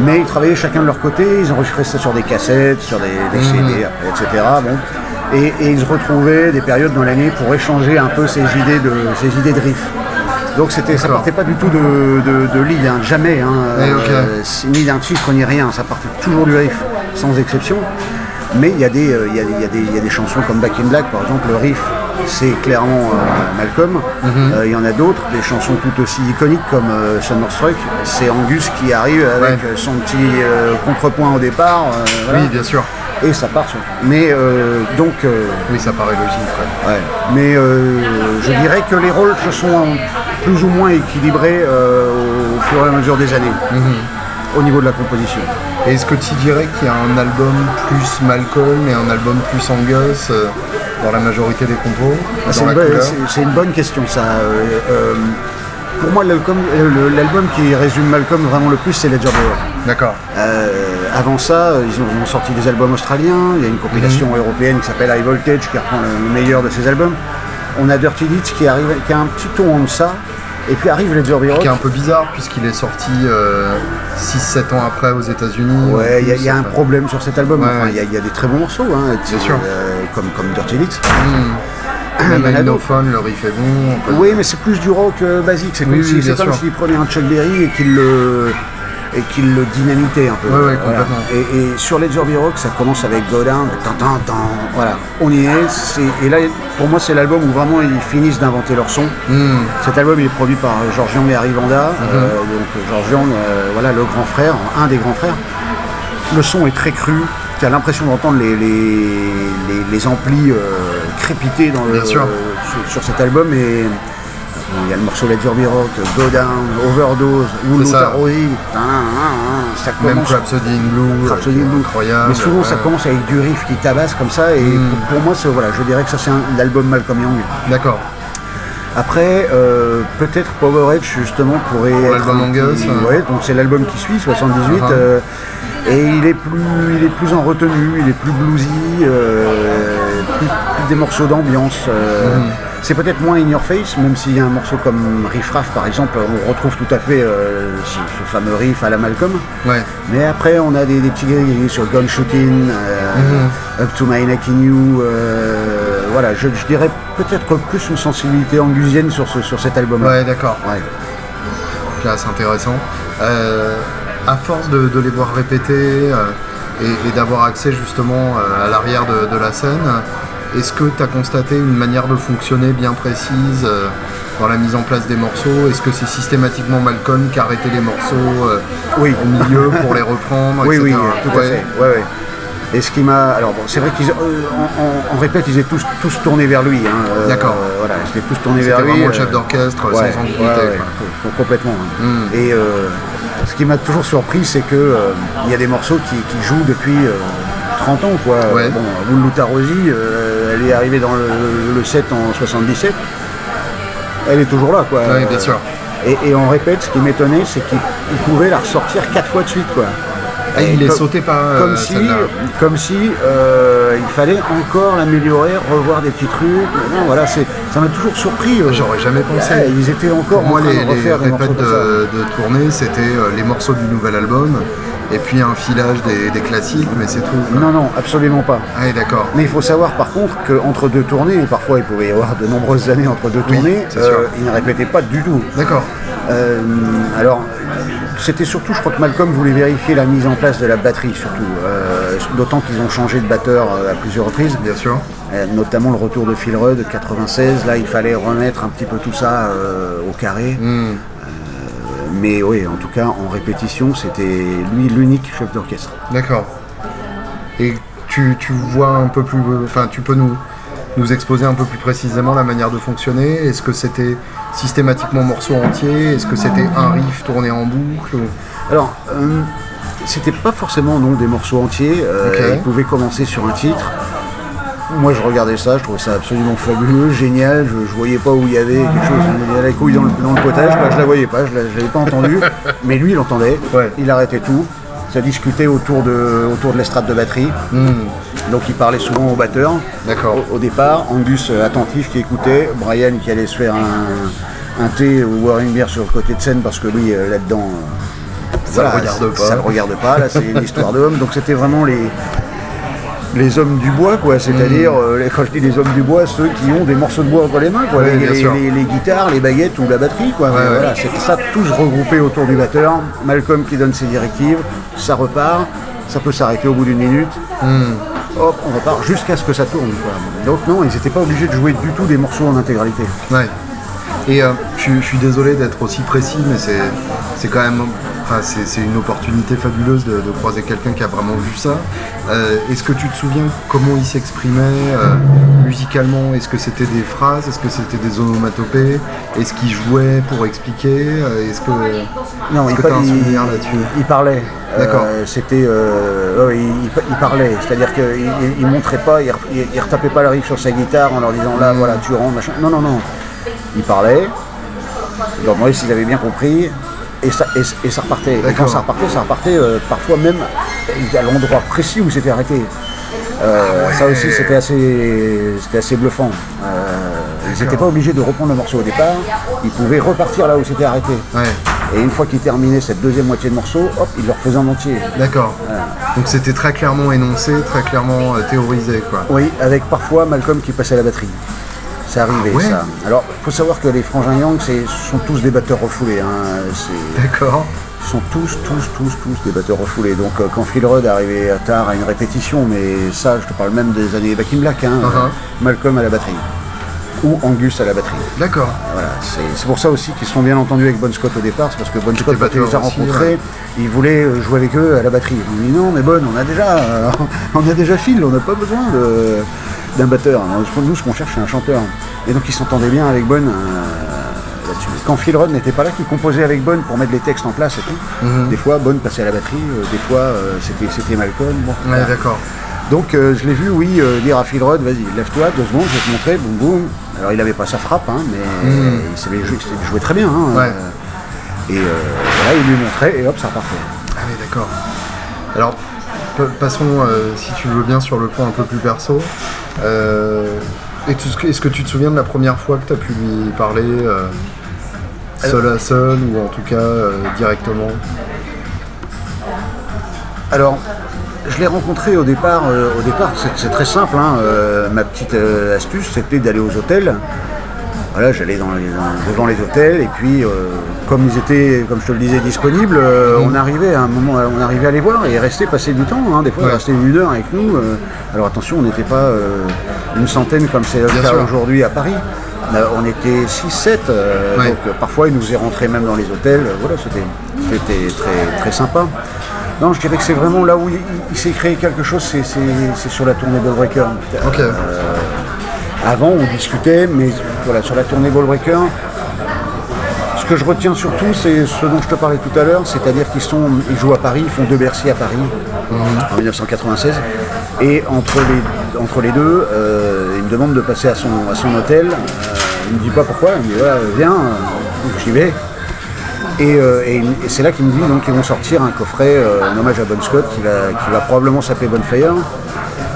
Mais ils travaillaient chacun de leur côté, ils enregistraient ça sur des cassettes, sur des, des CD, etc. Bon. Et, et ils se retrouvaient des périodes dans l'année pour échanger un peu ces idées de, ces idées de riff. Donc c'était, ça partait pas du tout de, de, de lead, hein, jamais, hein, euh, ni d'un titre ni rien, ça partait toujours du riff, sans exception. Mais il y, a des, euh, il y, a, il y a des- il y a des chansons comme Back in Black, par exemple, le riff, c'est clairement euh, Malcolm. Mhm. Euh, Il y en a d'autres, des chansons tout aussi iconiques comme euh, Summerstruck, c'est Angus qui arrive avec Ouais. euh, son petit euh, contrepoint au départ. euh, voilà. Oui, bien sûr. Et ça part sur. Mais euh, donc. euh, Oui, ça paraît logique. Ouais. Mais euh, je dirais que les rôles se sont plus ou moins équilibrés euh, au fur et à mesure des années, au niveau de la composition. Et est-ce que tu dirais qu'il y a un album plus Malcolm et un album plus Angus euh, dans la majorité des compos Ah, C'est une, bonne- couleur c'est- c'est une bonne question ça. Euh, euh, pour moi, l'album euh, l'album qui résume Malcolm vraiment le plus, c'est Ledger. D'accord. Euh, avant ça, euh, ils ont, sorti des albums australiens. Il y a une compilation Mhm. européenne qui s'appelle High Voltage qui reprend le, le meilleur de ces albums. On a Dirty Deeds qui, arrive, qui a un petit ton en deçà. Et puis arrive Ledger Brewer. Qui est un peu bizarre puisqu'il est sorti 6-7 ans après aux États-Unis. Ouais, il y, a- y un problème sur cet album. Ouais, Enfin. Il y, a- il y a des très bons morceaux, hein, Bien sûr. euh, comme, comme Dirty Deeds. enfin, Même Il y en a à d'autres. Inophone, le riff est bon. Oui, mais c'est plus du rock euh, basique. C'est comme Oui, si- comme sûr. s'il prenait un Chuck Berry et qu'il le et qu'il le dynamitait un peu. Complètement. Et, et sur Ledger Be Rock, ça commence avec Go Down, tan, tan, tan. voilà, on y est. Et là, pour moi, c'est l'album où vraiment ils finissent d'inventer leur son. hmm, Cet album il est produit par euh, George Young et Harry Vanda. Euh, donc euh, George Young, euh, voilà, le grand frère, un des grands frères. Le son est très cru. Tu as l'impression d'entendre les, les, les, les amplis euh, crépiter dans le, sur, sur cet album. Et euh, il y a le morceau Ledger Be Rock, Go Down, Overdose, ça. Taroi. Ça Même commence. Rhapsody in Blue, Rhapsody euh, in Blue. incroyable. Mais souvent ça commence avec du riff qui tabasse comme ça. Et Mm. pour, pour moi, voilà, je dirais que ça c'est un- l'album Malcolm Young. D'accord. Après, euh, peut-être Power Edge justement pourrait Pour être l'album euh. ouais, donc c'est l'album qui suit, 78, Uh-huh. euh, et il est plus, il est plus en retenue, il est plus bluesy, euh, plus, plus des morceaux d'ambiance. euh, Mhm. C'est peut-être moins in your face, même s'il y a un morceau comme Riff Raff par exemple, on retrouve tout à fait euh, ce, ce fameux riff à la Malcolm. Ouais. Mais après, on a des, des petits gris sur Gun Shooting, euh, Up to My Neck in You. voilà, je, je dirais peut-être plus une sensibilité angusienne sur, ce, sur cet album. Ouais, d'accord. Ouais. C'est intéressant. À force de, de les voir répéter, euh, et, d'avoir accès justement euh, à l'arrière de, la scène. Est-ce que tu as constaté une manière de fonctionner bien précise euh, dans la mise en place des morceaux? Est-ce que c'est systématiquement Malcolm qui arrêtait les morceaux oui. au milieu pour les reprendre Oui, oui, tout à fait. Et ce qui m'a. Alors bon, c'est vrai qu'ils. Euh, on, répète, ils étaient tous, tous tournés vers lui. Hein, D'accord. voilà, ils étaient tous tournés vers lui. vraiment le chef d'orchestre sans ambiguïté. complètement. Hein. Hmm. Et ce qui m'a toujours surpris, c'est que il y a des morceaux qui, qui jouent depuis 30 ans, quoi. Ouais. Bon, elle est arrivée dans le, 7 en 77. Elle est toujours là, quoi. Oui, bien sûr. Et, on répète, ce qui m'étonnait, c'est qu'il pouvait la ressortir quatre fois de suite, quoi. Ah, il est sauté par euh, comme si, comme si euh, il fallait encore l'améliorer, revoir des petits trucs. Non, voilà, c'est, ça m'a toujours surpris. Euh. J'aurais jamais pensé. ils étaient encore. Pour moi, les, de les répètes de, de, tournée, c'était les morceaux du nouvel album et puis un filage des, classiques, mais c'est tout. Non, non, absolument pas. Ah, d'accord. Mais il faut savoir par contre qu'entre deux tournées, et parfois il pouvait y avoir de nombreuses années entre deux tournées, euh, il ne répétait pas du tout. D'accord. Euh, alors, c'était surtout, je crois que Malcolm voulait vérifier la mise en place de la batterie, surtout. Euh, d'autant qu'ils ont changé de batteur à plusieurs reprises. Bien sûr. notamment le retour de Phil Rudd 96. Là, il fallait remettre un petit peu tout ça au carré. Hmm mais oui, en tout cas, en répétition, c'était lui l'unique chef d'orchestre. D'accord. Et tu, vois un peu plus. Enfin, tu peux nous, nous exposer un peu plus précisément la manière de fonctionner? Est-ce que c'était systématiquement morceau entier? Est-ce que c'était un riff tourné en boucle Alors, euh, c'était pas forcément non des morceaux entiers. Euh, il pouvait commencer sur un titre. Moi je regardais ça, je trouvais ça absolument fabuleux, génial, je, je voyais pas où il y avait quelque chose, il y a la couille dans le, potage, je la voyais pas, je l'avais pas entendu, mais lui il l'entendait, il arrêtait tout, ça discutait autour de, autour de l'estrade de batterie, hmm. donc il parlait souvent au batteur, au, au, départ, Angus euh, attentif qui écoutait, Brian qui allait se faire un, thé ou boire une bière sur le côté de scène parce que lui euh, là-dedans... ça ne regarde pas. Ça ne regarde pas, là c'est une histoire d'homme, donc c'était vraiment les, les hommes du bois, quoi. C'est-à-dire, mm. euh, quand je dis les hommes du bois, ceux qui ont des morceaux de bois entre les mains, quoi. les, guitares, les baguettes ou la batterie, quoi. voilà, c'est ça, tous regroupés autour du batteur. Malcolm qui donne ses directives, ça repart, ça peut s'arrêter au bout d'une minute. Mm. Hop, on repart jusqu'à ce que ça tourne. Donc non, ils n'étaient pas obligés de jouer du tout des morceaux en intégralité. Ouais. Et euh, je, suis désolé d'être aussi précis, mais c'est quand même c'est une opportunité fabuleuse de, croiser quelqu'un qui a vraiment vu ça. Euh, est-ce que tu te souviens comment il s'exprimait euh, musicalement? Est-ce que c'était des phrases? Est-ce que c'était des onomatopées? Est-ce qu'il jouait pour expliquer? Euh, Est-ce que non, il, as un souvenir là-dessus? Il parlait. D'accord. c'était, il, parlait, c'est-à-dire qu'il il, montrait pas, il, il, retapait pas la rive sur sa guitare en leur disant là, voilà, tu rentres, machin. Non, non, non. Il parlait. Je leur demandais s'ils avaient bien compris et ça, et, ça repartait. Et quand ça repartait, ça repartait euh, parfois même à l'endroit précis où c'était arrêté. Euh, ça aussi, c'était assez, assez bluffant. Euh, ils n'étaient pas obligés de reprendre le morceau au départ, ils pouvaient repartir là où c'était arrêté. Et une fois qu'ils terminaient cette deuxième moitié de morceau, hop, ils le refaisaient en entier. D'accord. Donc c'était très clairement énoncé, très clairement théorisé. Quoi. Oui, avec parfois Malcolm qui passait la batterie. C'est arrivé ça. Alors, il faut savoir que les frangins Yang, sont tous des batteurs refoulés. Hein. D'accord. Sont tous, tous, tous, tous des batteurs refoulés. Donc, euh, quand Phil Rudd arrivait tard à une répétition, mais ça, je te parle même des années Back in Black, hein. Malcolm à la batterie. Ou Angus à la batterie. D'accord. Voilà, c'est pour ça aussi qu'ils se sont bien entendus avec Bon Scott au départ, c'est parce que Bon Scott, quand il les a rencontrés, il voulait euh, jouer avec eux à la batterie. Il dit non, mais Bon, on a déjà, on a déjà Phil, on n'a pas besoin d'un batteur. Nous, ce qu'on cherche, c'est un chanteur. Et donc, il s'entendait bien avec Bonne euh, là-dessus. Quand Phil Rudd n'était pas là, qui composait avec Bonne pour mettre les textes en place et tout. Mhm. Des fois, Bonne passait à la batterie, euh, des fois, euh, c'était, c'était Malcolm. Bon, ouais, d'accord. Donc, je l'ai vu, oui, dire à Phil Rudd, vas-y, lève-toi, deux secondes, je vais te montrer, boum boum. Alors, il n'avait pas sa frappe, hein, mais mhm. il savait jouer, très bien. Hein, et là, il lui montrait, et hop, ça partait. Ah oui, d'accord. Alors, passons, si tu veux bien, sur le point un peu plus perso. Euh, est-ce que tu te souviens de la première fois que tu as pu lui parler euh, seul à seul ou en tout cas euh, directement? Alors, je l'ai rencontré au départ. au départ, c'est très simple. Hein, ma petite astuce, c'était d'aller aux hôtels. voilà, j'allais dans les- dans- devant les hôtels et puis euh, comme ils étaient, comme je te le disais, disponibles, euh, on arrivait à un moment, on arrivait à les voir et rester passer du temps. hein. des fois, Ouais. rester une heure avec nous. euh. alors attention, on n'était pas euh, une centaine comme c'est le cas aujourd'hui à Paris. Euh, on était 6-7, euh, Ouais. donc euh, parfois ils nous faisaient rentrer même dans les hôtels. euh, voilà, c'était c'était très, très sympa. Non, je dirais que c'est vraiment là où il, il s'est créé quelque chose, c'est- sur la tournée Ballbreaker. Ok. Avant, on discutait, mais voilà, sur la tournée Ballbreaker, ce que je retiens surtout, c'est ce dont je te parlais tout à l'heure, c'est-à-dire qu'ils sont, ils jouent à Paris, ils font deux Bercy à Paris en 1996, et entre les, entre les deux, euh, il me demande de passer à son, à son hôtel. Euh, il me dit pas pourquoi, il me dit voilà, viens, euh, donc j'y vais. Et, euh, et c'est là qu'il me dit donc qu'ils vont sortir un coffret euh, en hommage à Bon Scott qui va, qui va probablement s'appeler Bonfire.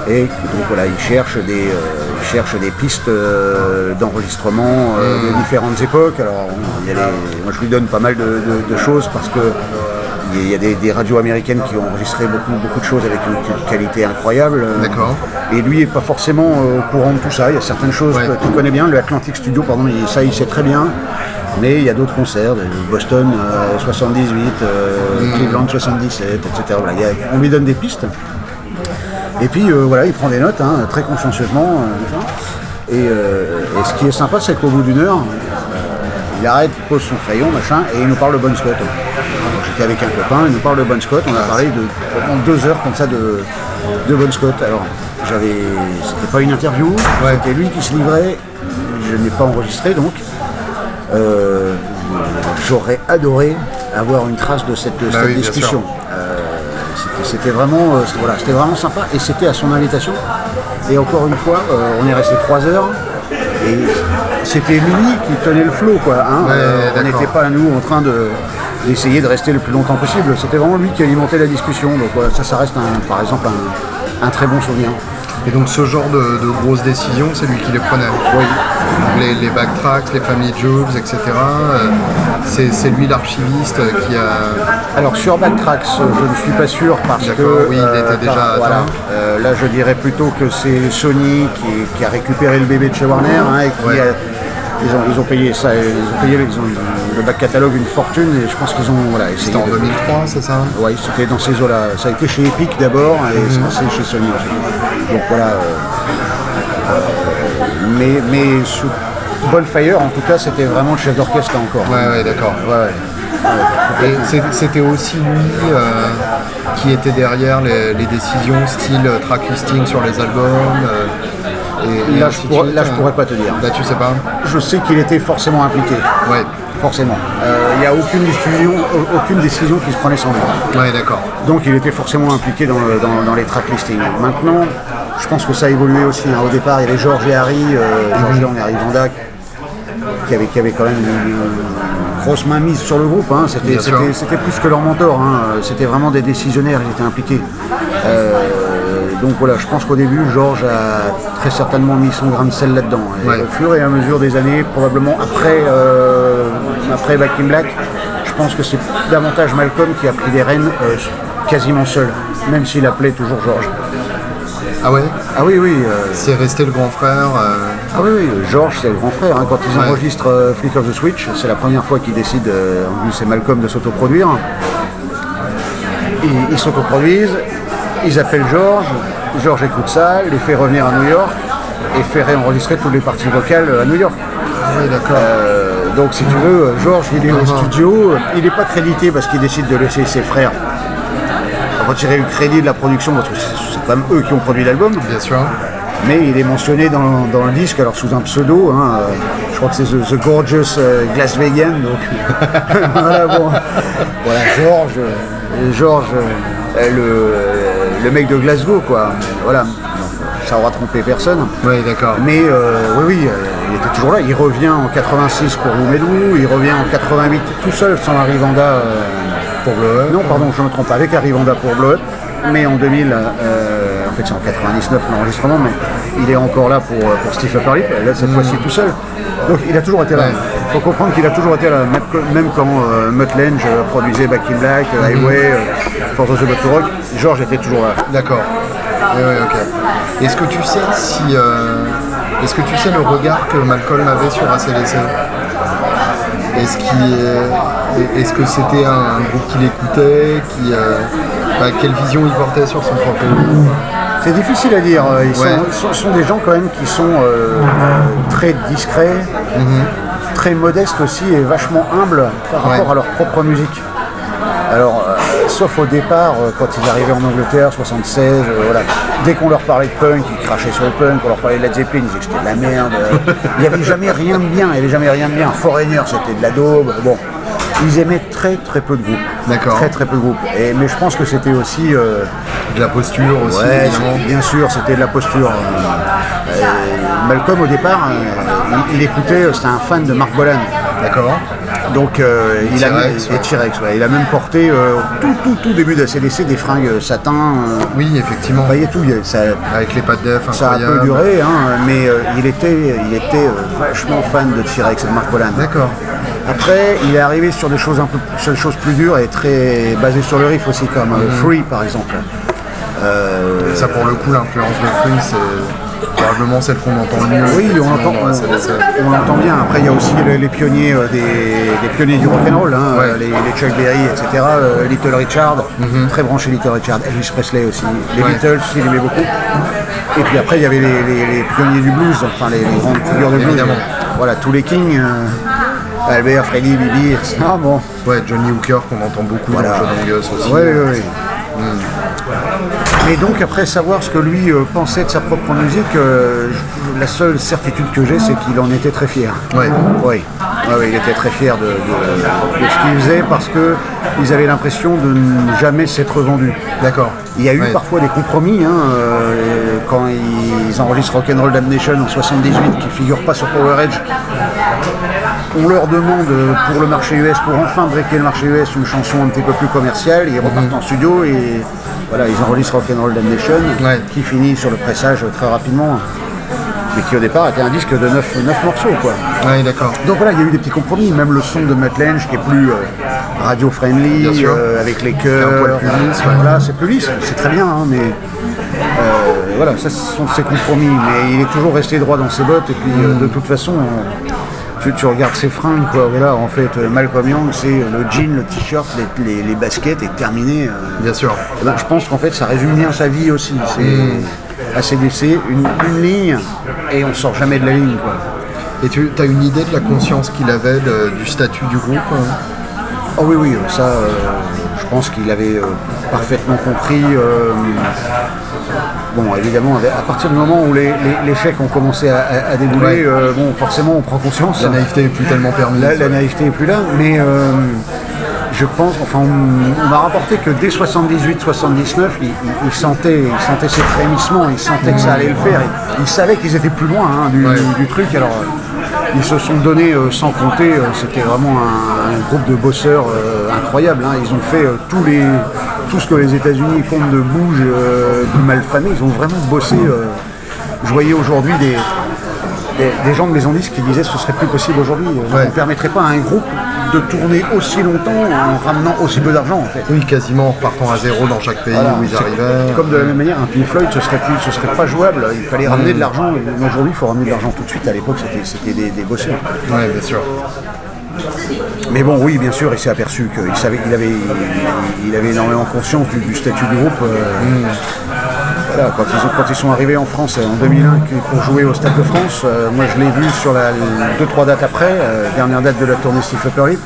Et donc voilà, il cherche des, euh, des pistes euh, d'enregistrement euh, de différentes époques. Alors il y a les- moi je lui donne pas mal de, de- de choses parce que il y a des, des radios américaines qui ont enregistré beaucoup, beaucoup de choses avec une qualité incroyable. D'accord. Et lui est pas forcément euh, au courant de tout ça. Il y a certaines choses Ouais. tu connais bien. Le Atlantic Studio, pardon, il- ça il sait très bien. Mais il y a d'autres concerts, Boston euh, 78, euh, Cleveland 77, etc. Voilà, a- on lui donne des pistes. Et puis euh, voilà, il prend des notes, hein, très consciencieusement. euh, et, euh, et ce qui est sympa, c'est qu'au bout d'une heure, euh, il arrête, il pose son crayon, machin, et il nous parle de Bon Scott. J'étais avec un copain, il nous parle de Bon Scott, on a parlé de pendant deux heures comme ça de, de Bon Scott. Alors j'avais, c'était pas une interview, Ouais. c'était lui qui se livrait. Je n'ai pas enregistré donc. Euh, J'aurais adoré avoir une trace de cette, Bah cette oui, bien discussion. Euh, c'était- vraiment, euh, voilà, c'était vraiment sympa et c'était à son invitation. Et encore une fois, on est resté trois heures et c'était lui qui tenait le flot, quoi. hein. Ouais, on n'était pas nous en train de d'essayer de rester le plus longtemps possible. C'était vraiment lui qui alimentait la discussion. Donc voilà, ça, ça reste un- par exemple un, un très bon souvenir. Et donc ce genre de, de grosses décisions, c'est lui qui les prenait. Oui. Les, les backtracks, les familles Jobs, etc. euh, c'est lui l'archiviste qui a. Alors sur Backtracks, je ne suis pas sûr parce que oui, il était déjà voilà, euh, là je dirais plutôt que c'est Sony qui, qui a récupéré le bébé de chez Warner hein, et qui Ouais. a- ils, ont, ils ont payé ça, ils ont payé ils ont- le back catalogue une fortune et je pense qu'ils ont voilà. C'était en de- 2003, c'est ça Oui, c'était dans ces eaux-là. Ça a été chez Epic d'abord et Mhm. c'est passé chez Sony ensuite. Donc voilà. euh, euh, mais, mais sous Bonfire, en tout cas, c'était vraiment le chef d'orchestre encore. Ouais, ouais, d'accord. Ouais, ouais. Et c'était aussi lui euh, qui était derrière les, les décisions style euh, track listing sur les albums. euh, et, et Là, je pourrais- là, je pourrais pas te dire. Là, tu sais pas Je sais qu'il était forcément impliqué. Ouais. Forcément. Euh, Il n'y a aucune décision, au- aucune décision qui se prenait sans lui. Ouais, d'accord. Donc il était forcément impliqué dans, le- dans- dans les track listings. Maintenant, je pense que ça a évolué aussi. hein. Au départ, il y avait Georges et Harry, euh, Georges Lang et Harry Vanda, qui avaient, qui avaient quand même une, une grosse main mise sur le groupe. hein. C'était, plus que leur mentor. hein. C'était vraiment des décisionnaires, ils étaient impliqués. Euh, donc voilà, je pense qu'au début, Georges a très certainement mis son grain de sel là-dedans. Et Ouais. Au fur et à mesure des années, probablement après, euh, après Back in Black, je pense que c'est davantage Malcolm qui a pris les rênes euh, quasiment seul, même s'il appelait toujours Georges. Ah ouais Ah oui, oui. euh, C'est resté le grand frère. euh, ah oui, oui, Georges, c'est le grand frère. hein. Quand ils Ouais. enregistrent euh, Flick of the Switch, c'est la première fois qu'ils décident, en plus c'est Malcolm, de s'autoproduire. Ils ils s'autoproduisent, ils appellent Georges, Georges écoute ça, les fait revenir à New York et fait réenregistrer toutes les parties vocales à New York. Oui, d'accord. Donc si tu veux, Georges il est au studio, euh, il n'est pas crédité parce qu'il décide de laisser ses frères retirer le crédit de la production parce que quand même eux qui ont produit l'album. Bien sûr. Mais il est mentionné dans, dans le disque, alors sous un pseudo, hein, euh, je crois que c'est The, The Gorgeous euh, Glaswegian, donc voilà, bon. Voilà, Georges, euh, Georges, euh, le, le mec de Glasgow, quoi. Voilà, ça aura trompé personne. Oui, d'accord. Mais oui, oui, il était toujours là. Il revient en 86 pour Oumedou, il revient en 88 tout seul sans Harry Vanda euh, pour Blow Up. Non, pardon, je me trompe pas, avec Harry Vanda pour Blow Up. Mais en 2000, euh, en fait c'est en 99 l'enregistrement, mais il est encore là pour, euh, pour Steve Upper Lip, là cette fois-ci tout seul. Donc il a toujours été là. Ouais. Il faut comprendre qu'il a toujours été là, même, quand euh, Mutt Lange produisait Back in Black, euh, Highway, euh, Force of the to Rock, George était toujours là. D'accord. Oui, oui, ok. Est-ce que tu sais si Est-ce que tu sais le regard que Malcolm avait sur ACDC Est-ce est- que c'était un groupe qu'il écoutait qui, euh, enfin, Quelle vision il portait sur son propre groupe C'est difficile à dire. Ils sont, Ouais. sont- sont des gens quand même qui sont euh, très discrets, très modestes aussi et vachement humbles par Ouais. rapport à leur propre musique. Alors, euh, sauf au départ, euh, quand ils arrivaient en Angleterre, 76, euh, voilà. Dès qu'on leur parlait de punk, ils crachaient sur le punk. On leur parlait de Led Zeppelin, ils disaient que c'était de la merde. euh. Il n'y avait jamais rien de bien, il n'y avait jamais rien de bien. Foreigner, c'était de la daube. Bon, ils aimaient très très peu de groupes. D'accord. Très très peu de groupes. Et, mais je pense que c'était aussi... euh, De la posture aussi, Ouais, bien sûr, c'était de la posture. Euh, Malcolm, au départ, euh, il, il écoutait, c'était un fan de Mark Bolan. D'accord. Donc, euh, il a ouais. Ouais. il a même porté euh, tout, tout, tout début de CDC des fringues euh, satin. euh, Oui, effectivement. vous voyez tout, il y a- ça, Avec les pattes d'œuf ça a peu duré, hein, mais euh, il était, il était euh, vachement fan de T-Rex et de Mark Bolan. D'accord. Après, il est arrivé sur des choses un peu sur des choses plus dures et très basées sur le riff aussi, comme euh, Free par exemple. Euh, Ça, pour le coup, l'influence de Free, c'est probablement celle qu'on entend le mieux. Oui, on effectivement, entend, dans la CDC. on, on l'entend bien. Après, il y a aussi les, les pionniers euh, des, des pionniers du rock'n'roll, hein, Ouais. les, les Chuck Berry, etc. euh, Little Richard, très branché Little Richard. Elvis Presley aussi. Les Mhm. Ouais. Beatles, il aimait beaucoup. Et puis Albert, Freddy, Bibi, etc. Ah bon. Ouais, Johnny Hooker qu'on entend beaucoup Voilà. dans le jeu d'Angus aussi. Oui, oui, oui. Mais donc après savoir ce que lui euh, pensait de sa propre musique, euh, la seule certitude que j'ai, c'est qu'il en était très fier. Ouais. Oui, Ouais, ouais, il était très fier de, de- de ce qu'il faisait parce que ils avaient l'impression de ne jamais s'être vendus. D'accord. Il y a eu parfois des compromis hein, euh, quand ils enregistrent Rock'n'Roll Damnation en 78 qui figure pas sur Power Edge. On leur demande pour le marché US, pour enfin breaker le marché US, une chanson un petit peu plus commerciale. Ils repartent en studio et voilà, ils enregistrent Rock'n'Roll Damnation Ouais. qui finit sur le pressage très rapidement. Mais qui au départ était un disque de 9, morceaux quoi. Ouais, d'accord. Donc voilà, il y a eu des petits compromis, même le son de Matt Lange qui est plus euh, radio-friendly, euh, avec les chœurs. poil plus lisse, ouais. Voilà, c'est plus lisse, c'est très bien, hein, mais euh, voilà, ça ce sont ses compromis. Mais il est toujours resté droit dans ses bottes, et puis de toute façon, tu, tu regardes ses fringues, quoi. Voilà, en fait, Malcolm Young, c'est le jean, le t-shirt, les, les- les baskets, et terminé. Bien sûr. Eh ben, je pense qu'en fait, ça résume bien sa vie aussi. C'est ACDC, une, une ligne, et on sort jamais de la ligne, quoi. Et tu as une idée de la conscience qu'il avait de- du statut du groupe hein? Oh oui, oui, ça, euh, je pense qu'il avait euh, parfaitement compris. euh, bon, évidemment, à partir du moment où les, les- les chèques ont commencé à, à- à débouler, Ouais. bon, forcément, on prend conscience. La naïveté est plus tellement permise. La, la naïveté est plus là, mais je pense, enfin, on, on m'a rapporté que dès 78-79, il, il- il sentait, il sentait ces frémissements, il sentait que ça allait le faire. Il, il savait qu'ils étaient plus loin hein, du, Ouais. du- du truc. Alors, euh, ils se sont donnés euh, sans compter. euh, C'était vraiment un, un groupe de bosseurs euh, incroyable. hein. Ils ont fait tous les, tout ce que les États-Unis comptent de bouge, de malfamés. Ils ont vraiment bossé. je voyais aujourd'hui des, des, des gens de maison disque qui disaient que ce serait plus possible aujourd'hui. Euh, Ouais. On ne permettrait pas à un groupe de tourner aussi longtemps en ramenant aussi peu d'argent en fait. Oui, quasiment en repartant à zéro dans chaque pays Voilà. où ils arrivaient. Comme de la même manière, un Pink Floyd, ce serait, plus, ce serait pas jouable. Il fallait ramener de l'argent. Aujourd'hui, il faut ramener de l'argent tout de suite. À l'époque, c'était, des, des bosseurs. Ouais, bien sûr. Mais bon, oui, bien sûr, il s'est aperçu qu'il savait, il avait, il, il avait énormément conscience du, du statut du groupe. euh, quand, ils ont- quand ils sont arrivés en France euh, en 2001 que- pour jouer au Stade de France, euh, moi je l'ai vu sur la 2-3 dates après, euh, dernière date de la tournée Steve Lip.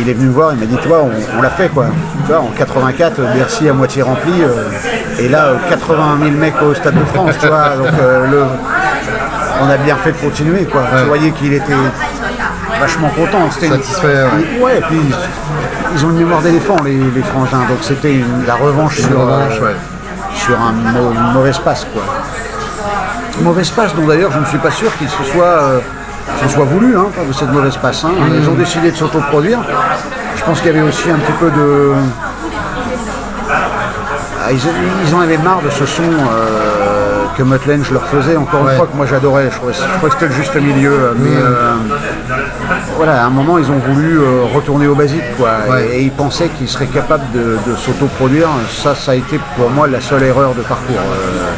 Il est venu me voir, il m'a dit, toi, on, on l'a fait quoi. Tu vois, en 84, euh, Bercy à moitié rempli, euh, et là, euh, 80 000 mecs au Stade de France, tu vois. Donc, le, on a bien fait de continuer quoi. Tu voyais qu'il était vachement content. Une- Satisfait, ouais. Ouais, et puis ils ont une mémoire d'éléphant, les, les frangins, donc c'était une- la revanche Une sur, revanche, ouais. Sur un une mauvaise passe, quoi. Mauvaise passe dont d'ailleurs je ne suis pas sûr qu'il se soit, euh, soit voulu, hein, de cette mauvaise passe. hein. Ils ont décidé de s'autoproduire. Je pense qu'il y avait aussi un petit peu de... Ah, ils, ils en avaient marre de ce son euh, que Mutt Lange leur faisait. Encore Ouais. une fois que moi j'adorais. Je je trouvais que c'était le juste milieu. euh, Mais euh, voilà, à un moment, ils ont voulu euh, retourner au basique, quoi. Ouais. Et, et ils pensaient qu'ils seraient capables de, de s'autoproduire. Ça, ça a été pour moi la seule erreur de parcours. Euh,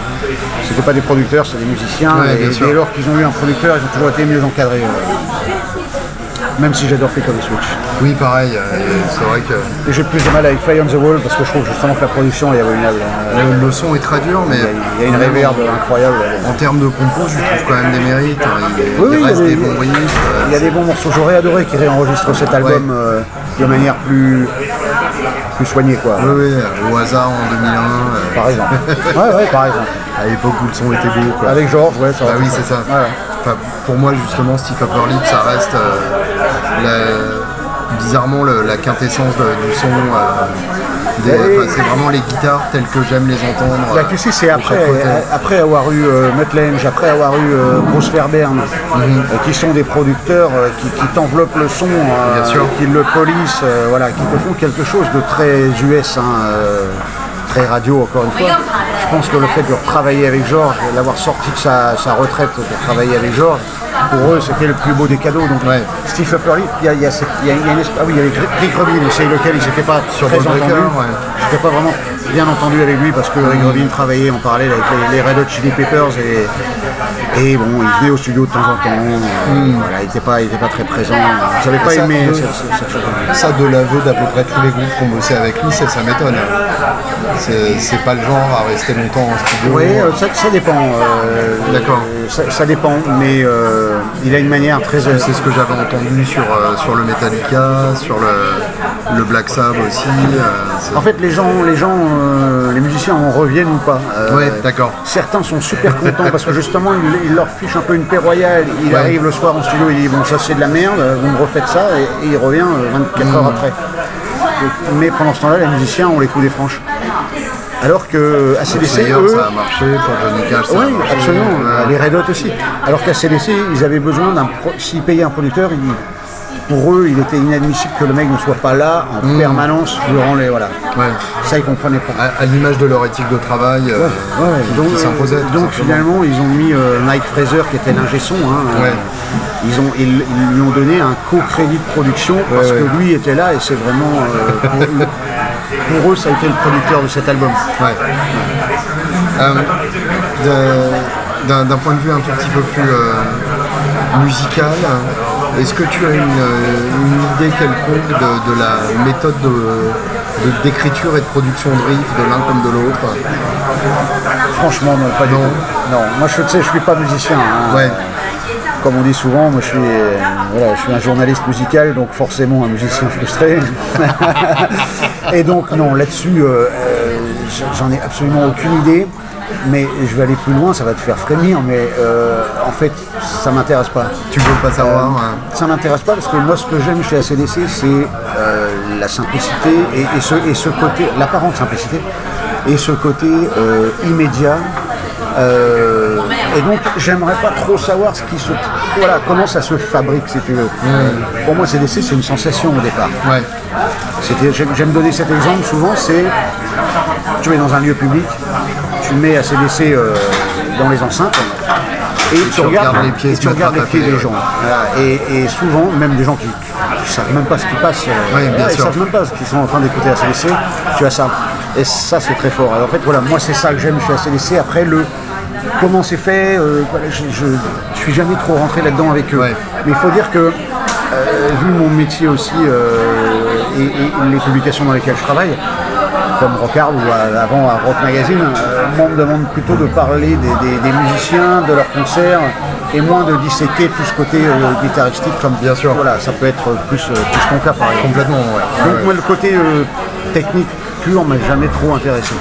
c'était pas des producteurs, c'était des musiciens. Ouais, et dès lors qu'ils ont eu un producteur, ils ont toujours été mieux encadrés. euh. Même si j'adore Flick on the Switch. Oui, pareil. euh, c'est vrai que Et j'ai plus de mal avec Fly on the Wall parce que je trouve justement que la production est abominable. Euh, le, le son est très dur, mais Il y a, il y a une réverb incroyable. en termes de compos, je trouve quand même des mérites. hein. Il, Oui, il il y a reste des- bons riffs. euh, Il y a des bons morceaux. J'aurais adoré qu'ils réenregistrent cet album euh, de manière plus, plus soignée, quoi. Oui, oui, euh, au hasard en 2001, euh, Par exemple. Ouais, ouais, par exemple. à l'époque où le son était beau. Quoi. Avec Georges, ouais, ça Bah oui, c'est ça. Ouais. Enfin, pour moi, justement, Steve Upper Lip, ça reste euh, la- bizarrement le- la quintessence de- du son. euh, enfin, c'est vraiment les guitares telles que j'aime les entendre. Bah, euh, tu sais, c'est après, côté. euh, après avoir eu euh, Mutt Lange, après avoir eu euh, Bruce Fairbairn, Mhm. euh, qui sont des producteurs euh, qui, qui t'enveloppent le son, euh, Bien sûr. qui le polissent, euh, voilà, qui te font quelque chose de très US, hein, euh, très radio encore une fois. Je pense que le fait de retravailler avec Georges, de l'avoir sorti de sa, sa retraite pour travailler avec Georges, pour eux c'était le plus beau des cadeaux. Donc Ouais. Steve Upper Lip, il y a, il y a cette- il y a- il y a une ah oui, il y avait Rick Rubin, c'est lequel ils n'étaient pas Sur très entendus. ouais. Pas vraiment bien entendu avec lui parce que Rick Rubin travaillait en parallèle avec les, les Red Hot Chili Peppers et, et bon, il venait au studio de temps en temps. euh, voilà, il n'était pas, il était pas très présent. J'avais pas Ça, aimé de- cette, cette- cette chose. Ça, de l'aveu d'à peu près tous les groupes qui ont bossé avec lui, ça, ça m'étonne. C'est pas le genre à rester longtemps en studio. Oui, euh, ça, ça dépend. euh, D'accord. Ça, ça dépend, mais euh, il a une manière très. C'est ce que j'avais entendu sur, euh, sur le Metallica, sur le, le Black Sabbath aussi. En fait, les gens, les gens, euh, les musiciens en reviennent ou pas. Euh, Ouais, d'accord. Certains sont super contents parce que justement, il, il leur fiche un peu une paix royale. Il Ouais. arrive le soir en studio, il dit bon, ça c'est de la merde, vous me refaites ça, et, et il revient euh, 24 heures après. Donc, mais pendant ce temps-là, les musiciens ont les coups des franches. Alors que ACDC, eux, ça a marché, pour Johnny Cash, ça oui, a marché. absolument. Ouais. Les Red Hot aussi. Alors qu'à CDC, ils avaient besoin d'un. pro- S'ils payaient un producteur, ils- pour eux, il était inadmissible que le mec ne soit pas là en Mm. permanence durant les. Voilà. Ouais. Ça, ils comprenaient pas. À, à l'image de leur éthique de travail euh, Ouais, qui, donc, qui finalement, ils ont mis euh, Mike Fraser, qui était l'ingé son. hein, euh, ils, ont, ils, ils lui ont donné un co-crédit de production parce que lui était là et c'est vraiment. euh, pour, pour eux, ça a été le producteur de cet album. Euh, D'un point de vue un tout petit peu plus euh, musical, est-ce que tu as une, euh, une idée quelconque de, de la méthode de- de- d'écriture et de production de riff de l'un comme de l'autre? Franchement, non, pas du tout. Non, moi, je, sais, je suis pas musicien. hein. Ouais, Comme on dit souvent, moi je suis, euh, voilà, je suis un journaliste musical, donc forcément un musicien frustré. Et donc non, là-dessus, euh, j'en ai absolument aucune idée. Mais je vais aller plus loin, ça va te faire frémir, mais euh, en fait, ça m'intéresse pas. tu veux pas savoir hein. Ça m'intéresse pas parce que moi, ce que j'aime chez ACDC, c'est euh, la simplicité et, et ce, et ce côté, l'apparente simplicité, et ce côté euh, immédiat. Euh, et donc, j'aimerais pas trop savoir ce qui se, voilà, comment ça se fabrique, si tu veux. Euh, Pour moi, CDC, c'est une sensation au départ. Ouais, j'aime donner cet exemple souvent, c'est tu es dans un lieu public, tu mets ACDC euh, dans les enceintes et, tu, regardes, regardes les pieds et tu regardes les pieds des gens. Et, et souvent, même des gens qui ne savent même pas ce qui passe, euh, bien ils sûr. savent même pas ce qu'ils sont en train d'écouter ACDC, tu as ça. Et ça, c'est très fort. Alors, en fait, voilà, moi, c'est ça que j'aime chez ACDC. Après, le comment c'est fait, euh, voilà, je, je suis jamais trop rentré là-dedans avec eux. Ouais. Mais il faut dire que, euh, vu mon métier aussi euh, et, et les publications dans lesquelles je travaille, comme Rockard ou à- avant à Rock Magazine, euh, moi on me demande plutôt de parler des, des- des musiciens, de leurs concerts, et moins de disséquer tout ce côté euh, guitaristique comme Bien sûr. Voilà, ça peut être plus, euh, plus ton cas par exemple. complètement, ouais. Donc Ouais, moi le côté euh, technique pur m'a jamais trop intéressé.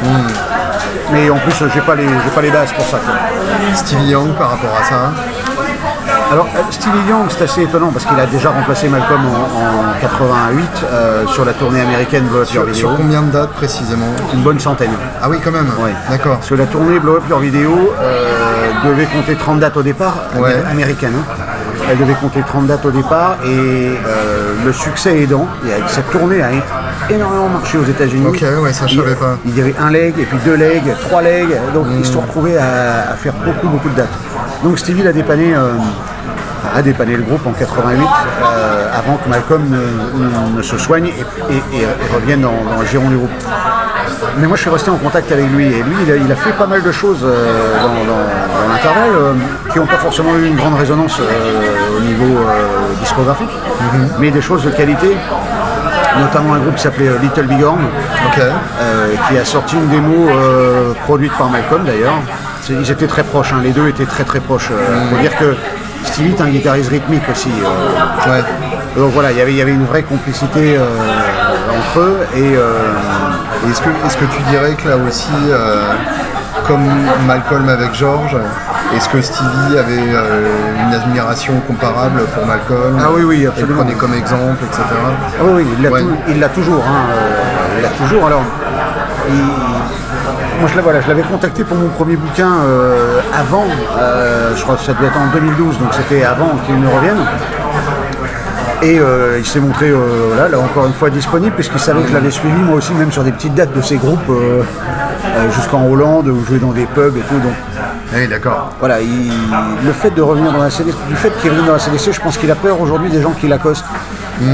Mais en plus euh, j'ai pas les j'ai pas les bases pour ça. quoi. Stevie Young par rapport à ça. Alors euh, Stevie Young c'est assez étonnant parce qu'il a déjà remplacé Malcolm en, en 88 euh, sur la tournée américaine Blow Up Your Video. sur combien de dates précisément Une bonne centaine. Ah oui, quand même. Ouais. D'accord. Parce que la tournée Blow Up Your Video euh, devait compter 30 dates au départ, Ouais. amé- américaine. hein. Elle devait compter 30 dates au départ et euh, le succès aidant, cette tournée a énormément marché aux États-Unis. Ok, ouais, ça, je savais pas. Il y avait un leg et puis deux legs, trois legs, donc Hmm. ils se sont retrouvés à, à faire beaucoup beaucoup de dates. Donc Stevie l'a dépanné a dépanné le groupe en 88, avant que Malcolm ne, se soigne et, revienne dans, le giron du groupe. Mais moi je suis resté en contact avec lui et lui il a, fait pas mal de choses dans, l'intervalle qui n'ont pas forcément eu une grande résonance au niveau discographique, mhm. mais des choses de qualité notamment un groupe qui s'appelait euh, Little Big Horn, euh, qui a sorti une démo euh, produite par Malcolm d'ailleurs. Ils étaient très proches, hein. les deux étaient très très proches. Il faut dire que Stevie est un guitariste rythmique aussi. Donc voilà, y il y avait une vraie complicité entre eux. Et, est-ce que, est que tu dirais que là aussi, comme Malcolm avec George, est-ce que Stevie avait euh, une admiration comparable pour Malcolm Ah oui, oui, absolument. Il prenait comme exemple, etc. Ah oui, il l'a toujours. Hein, euh, il l'a toujours. Alors, moi je l'avais contacté pour mon premier bouquin euh, avant, je crois que ça devait être en 2012, donc c'était avant qu'il ne revienne. Et il s'est montré là, encore une fois disponible puisqu'il savait que je l'avais suivi moi aussi même sur des petites dates de ces groupes jusqu'en Hollande où je jouais dans des pubs et tout. Donc oui, d'accord. Voilà, le fait de revenir dans la CDC, du fait qu'il revienne dans la CDC, je pense qu'il a peur aujourd'hui des gens qui l'accostent. Hmm.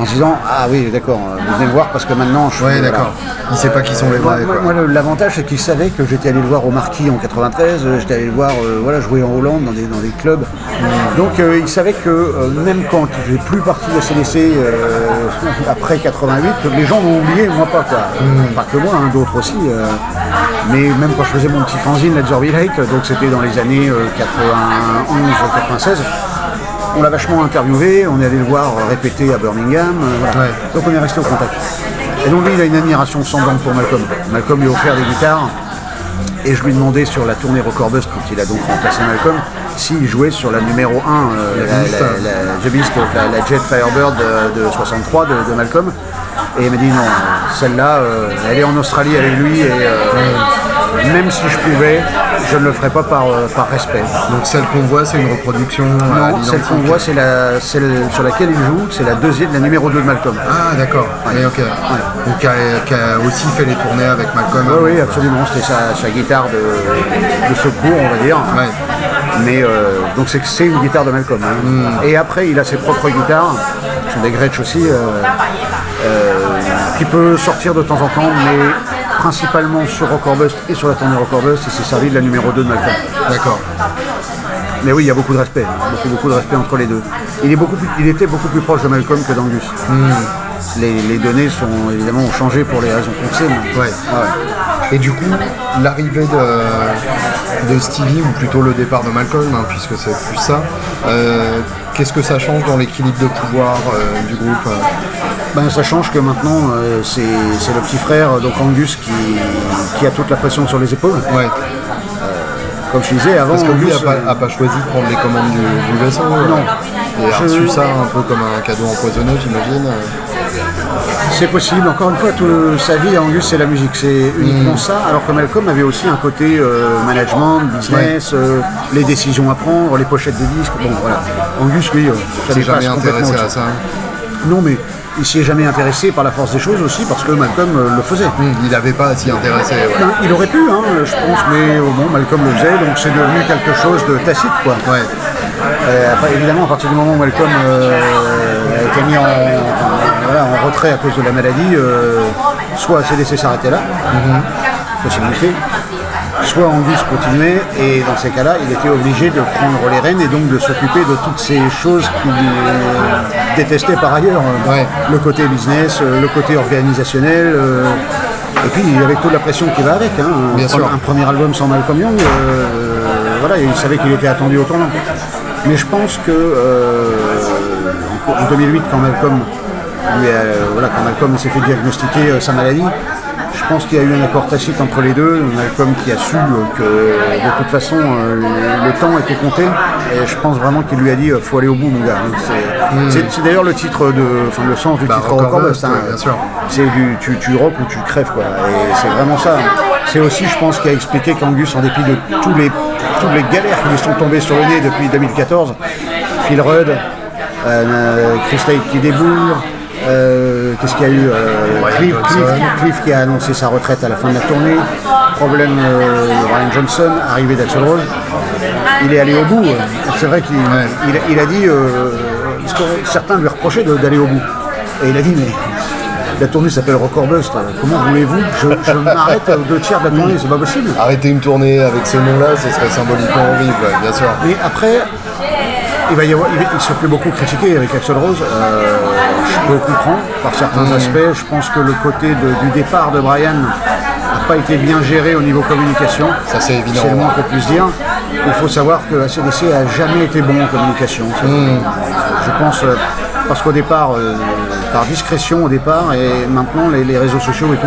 Euh, en se disant Ah oui, d'accord, vous venez me voir parce que maintenant je suis. Oui, d'accord. Il sait pas qui sont les vrais. Moi, l'avantage, c'est qu'il savait que j'étais allé le voir au Marquis en 93, euh, j'étais allé le voir euh, voilà, jouer en Hollande dans des, dans des clubs. Donc il savait que même quand il ne faisait plus partie de la CDC après 88, les gens m'ont oublié, moi pas quoi. Hmm. Pas que moi, hein, d'autres aussi. mais même quand je faisais mon petit fanzine, la Derby Lake, donc c'était dans les années 91-96 on l'a vachement interviewé, on est allé le voir répéter à Birmingham, euh, donc on est resté au contact. Et donc lui, il a une admiration sans sanglante pour Malcolm. Malcolm lui a offert des guitares, et je lui demandais sur la tournée Recordbust, quand il a donc remplacé Malcolm, s'il jouait sur la numéro 1, euh, la, The Beast, la, Jet Firebird de, 63 de, Malcolm. Et il m'a dit non, celle-là, euh, elle est en Australie avec lui, et même si je pouvais, je ne le ferai pas par, euh, par respect. Donc celle qu'on voit, c'est une reproduction Non, celle qu'on voit, c'est la, celle sur laquelle il joue, c'est la deuxième, la numéro 2 de Malcolm. Ah d'accord, ok. Donc qui a, aussi fait les tournées avec Malcolm. Oui, oui, absolument, c'était sa, guitare de, secours, on va dire. Mais euh, donc c'est une guitare de Malcolm. Hein. Hmm. Et après, il a ses propres guitares, qui sont des Gretsch aussi, euh, qui peut sortir de temps en temps, mais principalement sur Bust et sur la tournée Bust et s'est servi de la numéro 2 de Malcolm. D'accord. Mais oui, il y a beaucoup de respect, beaucoup, beaucoup de respect entre les deux. Il, est beaucoup il était beaucoup plus proche de Malcolm que d'Angus. Hmm. Les, données sont évidemment ont changé pour les raisons qu'on sait. Ouais. Et du coup, l'arrivée de, de, Stevie, ou plutôt le départ de Malcolm, hein, puisque c'est plus ça, euh, qu'est-ce que ça change dans l'équilibre de pouvoir euh, du groupe euh ben, ça change que maintenant euh, c'est, le petit frère, donc Angus, qui, a toute la pression sur les épaules. Ouais. comme je disais avant. Parce que lui n'a pas, choisi de prendre les commandes du, vaisseau. Non. Et a reçu ça un peu comme un cadeau empoisonné, j'imagine. C'est possible. Encore une fois, toute sa vie, Angus, c'est la musique. C'est uniquement mm. ça. Alors que Malcolm avait aussi un côté euh, management, business, euh, les décisions à prendre, les pochettes de disques. Bon, voilà. Angus, lui, euh, ça jamais intéressé à ça. Non, mais il s'y est jamais intéressé par la force des choses aussi parce que Malcolm le faisait. Mm, il n'avait pas à s'y intéresser. Ben, il aurait pu, hein, je pense, mais bon, Malcolm le faisait, donc c'est devenu quelque chose de tacite, quoi. Ouais. évidemment, à partir du moment où Malcolm a été mis en, en retrait à cause de la maladie, euh, soit CDC s'arrêtait là, mhm. possibilité, soit Angus continuait, et dans ces cas-là, il était obligé de prendre les rênes et donc de s'occuper de toutes ces choses qu'il détestait par ailleurs. Le côté business, euh, le côté organisationnel. Euh, et puis avec toute la pression qui va avec, hein, un, premier album sans Malcolm Young, voilà, il savait qu'il était attendu au tournant. Mais je pense que en 2008, quand Malcolm euh, voilà, quand Malcolm s'est fait diagnostiquer euh, sa maladie, pense qu'il y a eu un accord tacite entre les deux. Malcolm qui a su euh, que de toute façon le temps était compté. Et je pense vraiment qu'il lui a dit faut aller au bout mon gars. Hmm. C'est d'ailleurs le titre de. Enfin le sens du bah, titre Record. C'est du tu, tu rock ou tu crèves quoi. Et c'est vraiment ça. C'est aussi je pense qu'il a expliqué qu'Angus, en dépit de tous les, toutes les galères qui lui sont tombées sur le nez depuis 2014, Phil Rudd, Chris Tate qui déboule, euh, qu'est-ce qu'il y a eu euh, Cliff, qui a annoncé sa retraite à la fin de la tournée. Problème euh, de Ryan Johnson, arrivée d'Axel Rose. il est allé au bout. C'est vrai qu'il il, il a dit, euh, parce que certains lui reprochaient d'aller au bout. Et il a dit, mais la tournée s'appelle Record Bust. Comment voulez-vous que je, je m'arrête aux deux tiers de la tournée? C'est pas possible. Arrêter une tournée avec ce nom-là, ce serait symboliquement horrible, ouais, bien sûr. Mais après, il va y avoir, il, il se fait beaucoup critiquer avec Axel Rose. Euh, comprendre par certains aspects. Je pense que le côté de- du départ de Brian n'a pas été bien géré au niveau communication. Ça, c'est évident, C'est le moins qu'on puisse dire. Il faut savoir que ACDC a jamais été bon en communication. Mm. Je pense euh, parce qu'au départ, euh, par discrétion au départ, et maintenant les, les réseaux sociaux et tout.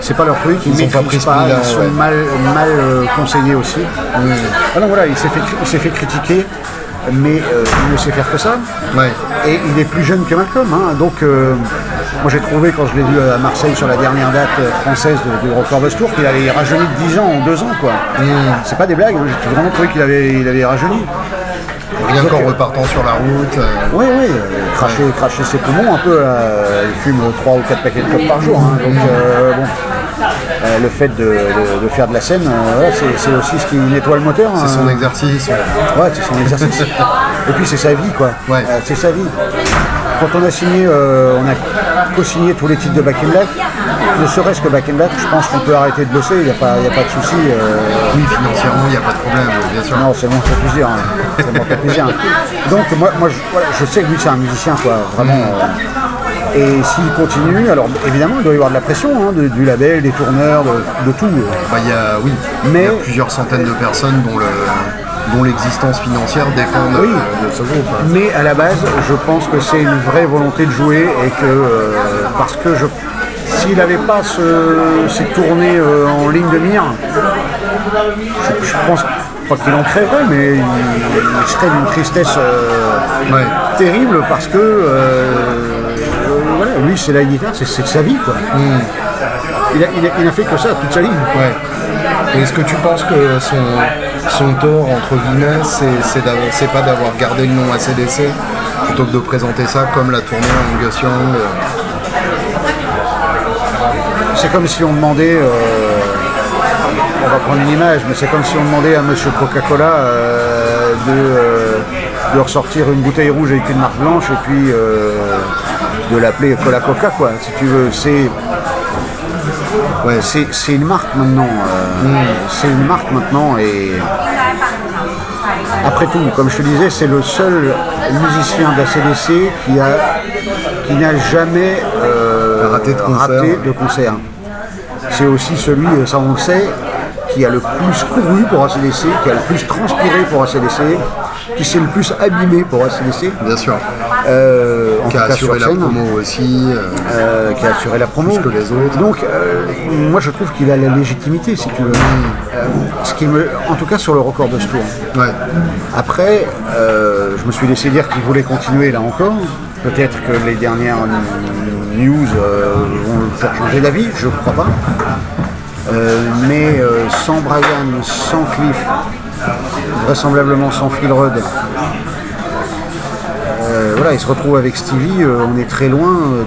C'est pas leur truc, ils Ils pas maîtrisent pas, pli-là, ils sont ouais. mal, mal euh, conseillés aussi. Ah non, voilà, il s'est fait, il s'est fait critiquer, mais euh, il ne sait faire que ça. Ouais. Et il est plus jeune que Malcolm. hein. Donc, euh, moi j'ai trouvé quand je l'ai vu à Marseille sur la dernière date euh, française du Record Bus Tour qu'il avait rajeuni de 10 ans en 2 ans. quoi. C'est pas des blagues, hein. j'ai vraiment trouvé qu'il avait, il avait rajeuni. Rien qu'en repartant sur la route. Oui, oui, cracher, cracher ses poumons un peu. il fume 3 ou 4 paquets de clopes par jour. hein. donc, bon. Euh, le fait de, de- de faire de la scène, euh, ouais, c'est, aussi ce qui nettoie le moteur. c'est son hein. exercice. Ouais, c'est son exercice. Et puis c'est sa vie, quoi. Ouais. Euh, c'est sa vie. Quand on a signé, on a co-signé tous les titres de Back in Black, ne serait-ce que Back in Black, je pense qu'on peut arrêter de bosser, il n'y a, a pas de souci. Oui, financièrement, il n'y a pas de problème, bien sûr. non, c'est ça fait plaisir. hein. Plaisir. Donc moi, moi je, voilà, je sais que lui c'est un musicien, quoi, vraiment. Et s'il continue, alors évidemment il doit y avoir de la pression, hein, de- du label, des tourneurs, de, de tout. euh. Bah, il y a, oui, Mais- il y a plusieurs centaines de personnes dont le dont l'existence financière dépend de, Oui. de ce groupe. Mais à la base, je pense que c'est une vraie volonté de jouer et que euh, parce que je s'il n'avait pas ce- ces tournées euh, en ligne de mire, je, je pense pas qu'il en crèverait, mais il, il serait d'une tristesse euh, Ouais. terrible parce que c'est la guitare, c'est sa vie quoi. Il, a, il a- il a fait que ça toute sa vie. Ouais. Est-ce que tu penses que son, son tort, entre guillemets, c'est, pas d'avoir gardé le nom ACDC plutôt que de présenter ça comme la tournée Angus Young euh, C'est comme si on demandait, euh, on va prendre une image, mais c'est comme si on demandait à Monsieur Coca-Cola euh, de, euh, de ressortir une bouteille rouge avec une marque blanche et puis de l'appeler Cola Coca quoi. Si tu veux, c'est ouais, c'est, une marque maintenant. euh, C'est une marque maintenant et après tout, comme je te disais, c'est le seul musicien d'ACDC qui a qui n'a jamais euh, Raté de concert. raté de concert. C'est aussi celui, euh, ça on le sait, qui a le plus couru pour ACDC, qui a le plus transpiré pour ACDC, qui s'est le plus abîmé pour ACDC, Bien sûr. Euh, en Qui a cas assuré sur la promo aussi. euh, qui a assuré la promo. Plus que les autres. Donc, euh, moi je trouve qu'il a la légitimité, si tu veux. Euh, ce qui me, en tout cas sur le record de ce tour. ouais. Après, euh, je me suis laissé dire qu'il voulait continuer là encore. Peut-être que les dernières news vont le faire changer d'avis, je ne crois pas. Mais sans Brian, sans Cliff, vraisemblablement sans Phil Rudd, euh, voilà, il se retrouve avec Stevie, euh, on est très loin euh,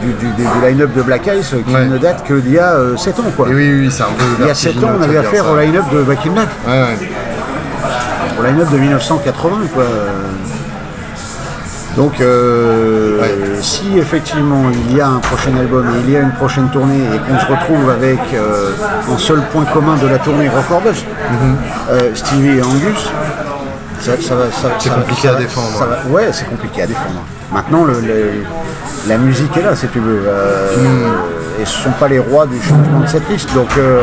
du, du- du line-up de Black euh, qui Ouais. ne date que d'il y a 7 ans. Quoi. Et oui, oui, c'est un peu Il y a 7 ans, on avait affaire au line-up de Back in Black Ouais, ouais. au line-up de 1980 quoi. Donc euh, Ouais. si effectivement il y a un prochain album et il y a une prochaine tournée et qu'on se retrouve avec euh, un seul point commun de la tournée Bus, euh, Stevie et Angus, ça, ça va, ça- C'est compliqué à défendre, va- ouais, c'est compliqué à défendre. Maintenant, le- le- la musique est là, si tu veux. Euh, Et ce ne sont pas les rois du changement de cette liste. Donc, euh,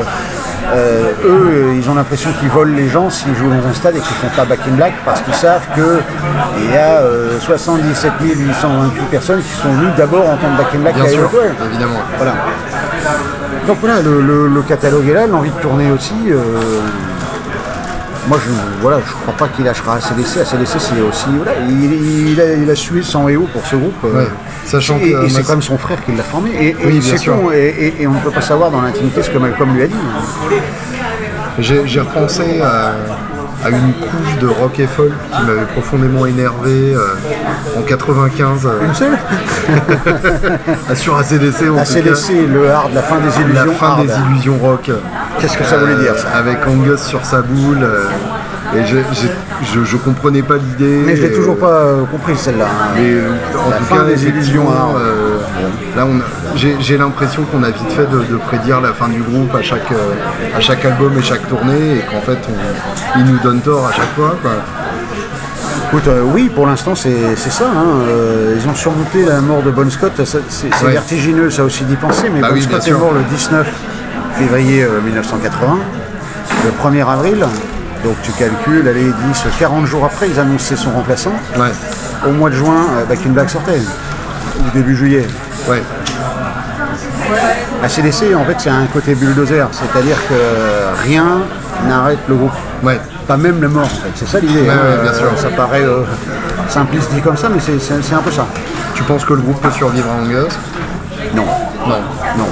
euh, eux, ils ont l'impression qu'ils volent les gens s'ils jouent dans un stade et qu'ils ne font pas Back in Black parce qu'ils savent qu'il y a euh, 77 828 personnes qui sont venues d'abord entendre Back in Black Bien à sûr, évidemment. Voilà. Donc voilà, le catalogue est là, l'envie de tourner aussi. Euh, moi, je voilà, je crois pas qu'il lâchera ACDC. ACDC, c'est aussi. Voilà, il, il a, il a sué sans EO pour ce groupe. euh, sachant et, que, euh, c'est quand même son frère qui l'a formé. Et, et Oui, bien c'est sûr. con, et, on ne peut pas savoir dans l'intimité ce que Malcolm lui a dit. J'ai repensé à, à une couche de rock et folk qui m'avait profondément énervé euh, en 95. euh, Une seule sur ACDC en ACDC, le hard, la fin des illusions. La fin hard. des illusions rock. Qu'est-ce que ça voulait dire ça Euh, Avec Angus sur sa boule. Euh, et je, je, je comprenais pas l'idée. Mais je l'ai toujours pas euh, compris celle-là. Mais euh, en La tout cas, effectivement, illusions, hein. euh, là, j'ai l'impression qu'on a vite fait de, de prédire la fin du groupe à chaque, euh, à chaque album et chaque tournée, et qu'en fait, on- ils nous donnent tort à chaque fois. quoi. Écoute, euh, oui, pour l'instant, c'est ça. hein. Euh, ils ont surmonté la mort de Bon Scott. C'est Ouais. vertigineux, ça aussi d'y penser. Mais Bah Bon oui, Scott est mort le 19 février euh, 1980. Le 1er avril, donc tu calcules, allez, 10, 40 jours après, ils annonçaient son remplaçant. Ouais, Au mois de juin, euh, Back in Black sortait. Ou début juillet. ouais, ACDC, en fait, c'est un côté bulldozer. C'est-à-dire que rien n'arrête le groupe. ouais. Pas même le mort, en fait. C'est ça l'idée. Ouais, hein. ouais, bien sûr. Ça paraît euh, simpliste dit comme ça, mais c'est un peu ça. Tu penses que le groupe peut survivre à Angus? Non. Non. Non.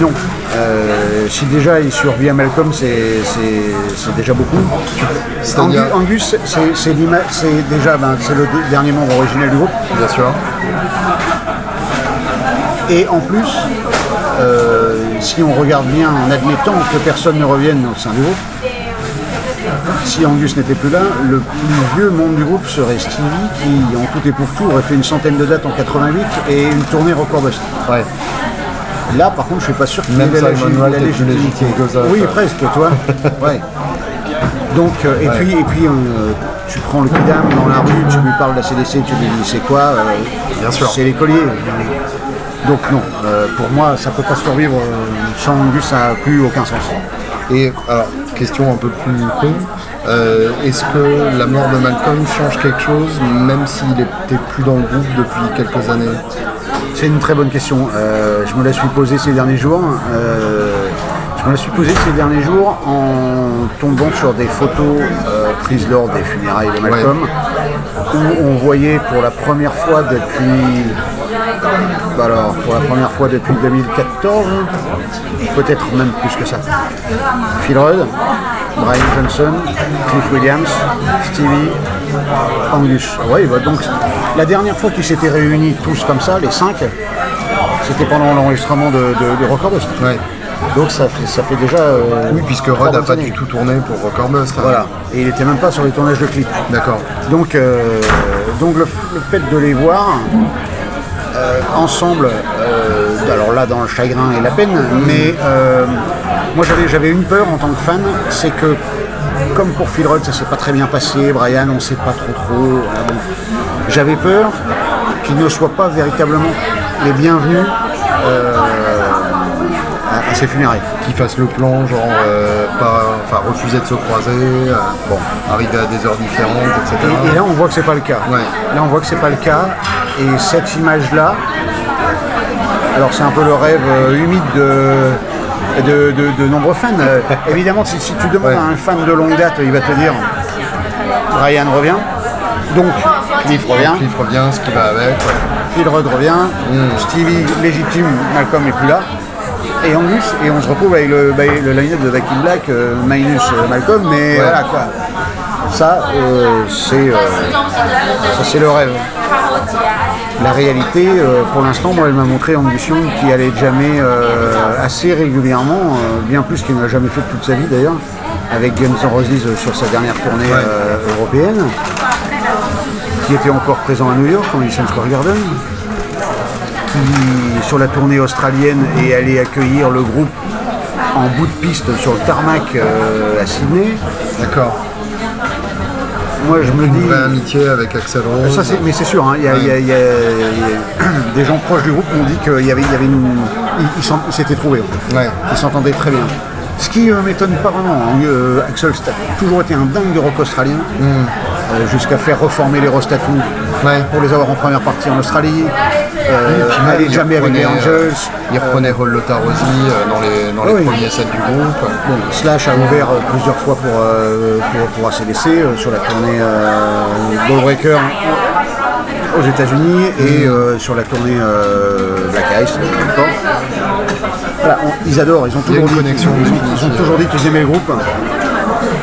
Non. Euh, si déjà il survit à Malcolm, c'est c'est- c'est déjà beaucoup. C'est-à-dire- Angus, c'est- c'est l'ima- c'est déjà ben, c'est le d- dernier membre originel du groupe. Bien sûr. Et en plus, euh, si on regarde bien en admettant que personne ne revienne au sein du groupe, si Angus n'était plus là, le plus vieux membre du groupe serait Stevie qui, en tout et pour tout, aurait fait une centaine de dates en 88 et une tournée record bust. Ouais. Là, par contre, je suis pas sûr qu'il Même ait la, Simon légitimité. Oui, presque, toi. ouais. Donc, euh, et puis, et puis euh, tu prends le kidam dans la rue, tu lui parles de la CDC, tu lui dis c'est quoi euh, Bien sûr. C'est l'écolier. Donc non, pour moi, ça peut pas survivre sans Angus, ça n'a plus aucun sens. Et alors, question un peu plus con, euh, est-ce que la mort de Malcolm change quelque chose, même s'il était plus dans le groupe depuis quelques années? C'est une très bonne question. Euh, je me la suis posée ces derniers jours. Euh, je me la suis posée ces derniers jours en tombant sur des photos prises lors des funérailles de Malcolm, où on voyait pour la première fois depuis, alors pour la première fois depuis 2014, peut-être même plus que ça. Phil Rudd, Brian Johnson, Cliff Williams, Stevie, Angus. Oui, bah donc la dernière fois qu'ils s'étaient réunis tous comme ça, les cinq, c'était pendant l'enregistrement de, de, de Record Bust. Ouais. Donc ça fait, ça fait déjà. euh, Oui, puisque Rod n'a pas du tout tourné pour Record Bust. hein. Voilà. Et il était même pas sur les tournages de clips. D'accord. Donc, euh, donc le, le fait de les voir euh, ensemble, alors là dans le chagrin et la peine, mais euh, moi j'avais, j'avais une peur en tant que fan, c'est que comme pour Phil Rudd ça s'est pas très bien passé, Brian on sait pas trop trop, voilà, bon. j'avais peur qu'ils ne soient pas véritablement les bienvenus euh, à, à ces funérailles. Qu'il fasse le plan, genre, euh, pas, enfin, refuser de se croiser, euh, bon, arriver à des heures différentes, etc. Et, et là, on voit que c'est pas le cas. Ouais. Là, on voit que c'est pas le cas. Et cette image-là, alors c'est un peu le rêve euh, humide de, de, de- de nombreux fans. Euh, évidemment, si, si tu demandes Ouais. à un fan de longue date, il va te dire Ryan revient. Donc, Cliff revient. Cliff revient, ce qui va avec. Phil Rudd revient. Stevie, légitime, Malcolm est plus là. Et Angus, et on se retrouve avec le, le line-up de Back in Black, euh, minus euh, Malcolm, mais voilà quoi. Ça, c'est ça, c'est le rêve. La réalité, euh, pour l'instant, moi, elle m'a montré Young qui allait jamais euh, assez régulièrement, euh, bien plus qu'il n'a jamais fait de toute sa vie d'ailleurs, avec Guns N' Roses sur sa dernière tournée européenne, qui était encore présent à New York, au Madison Square Garden qui, sur la tournée australienne, est allé accueillir le groupe en bout de piste sur le tarmac à Sydney. D'accord. Moi, je me dis. Une vraie amitié avec Axel Rose. Ça, c'est- mais c'est sûr, hein, il y a- y y y des gens proches du groupe m'ont dit qu'il y avait, il y avait une. Ils s'étaient trouvés, en fait. Ouais. Ils s'entendaient très bien. Ce qui ne m'étonne pas vraiment. hein, euh, Axel a toujours été un dingue de rock australien, euh, jusqu'à faire reformer les Rostatou Ouais. pour les avoir en première partie en Australie. Euh, puis il jamais avec les Angels. Il reprenait Hall Lotta Rosie euh, dans les, dans les Oui. premiers sets du groupe. Bon, Slash a ouvert euh, plusieurs fois pour, euh, pour, pour ACDC euh, sur la tournée euh, Ballbreaker aux États-Unis et euh, sur la tournée euh, Black Ice. euh, encore. Voilà, on- ils adorent, ils ont toujours dit, connexion ils, ont- aussi. ils ont toujours dit qu'ils aimaient le groupe.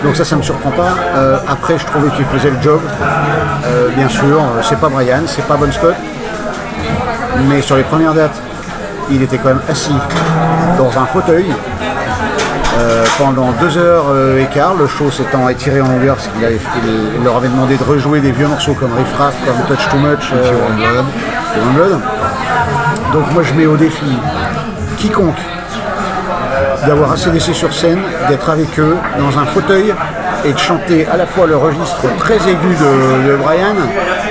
Donc ça, ça me surprend pas. Euh, après, je trouvais qu'il faisait le job. Euh, bien sûr, euh, c'est pas Brian, c'est pas Bon Scott. Mais sur les premières dates, il était quand même assis dans un fauteuil euh, pendant deux heures et quart, le show s'étant étiré en longueur parce qu'il avait- il- il leur avait demandé de rejouer des vieux morceaux comme Riff Raff, comme Touch Too Much, euh, Blood. Blood. Donc moi je mets au défi quiconque d'avoir ACDC sur scène, d'être avec eux dans un fauteuil et de chanter à la fois le registre très aigu de, de Brian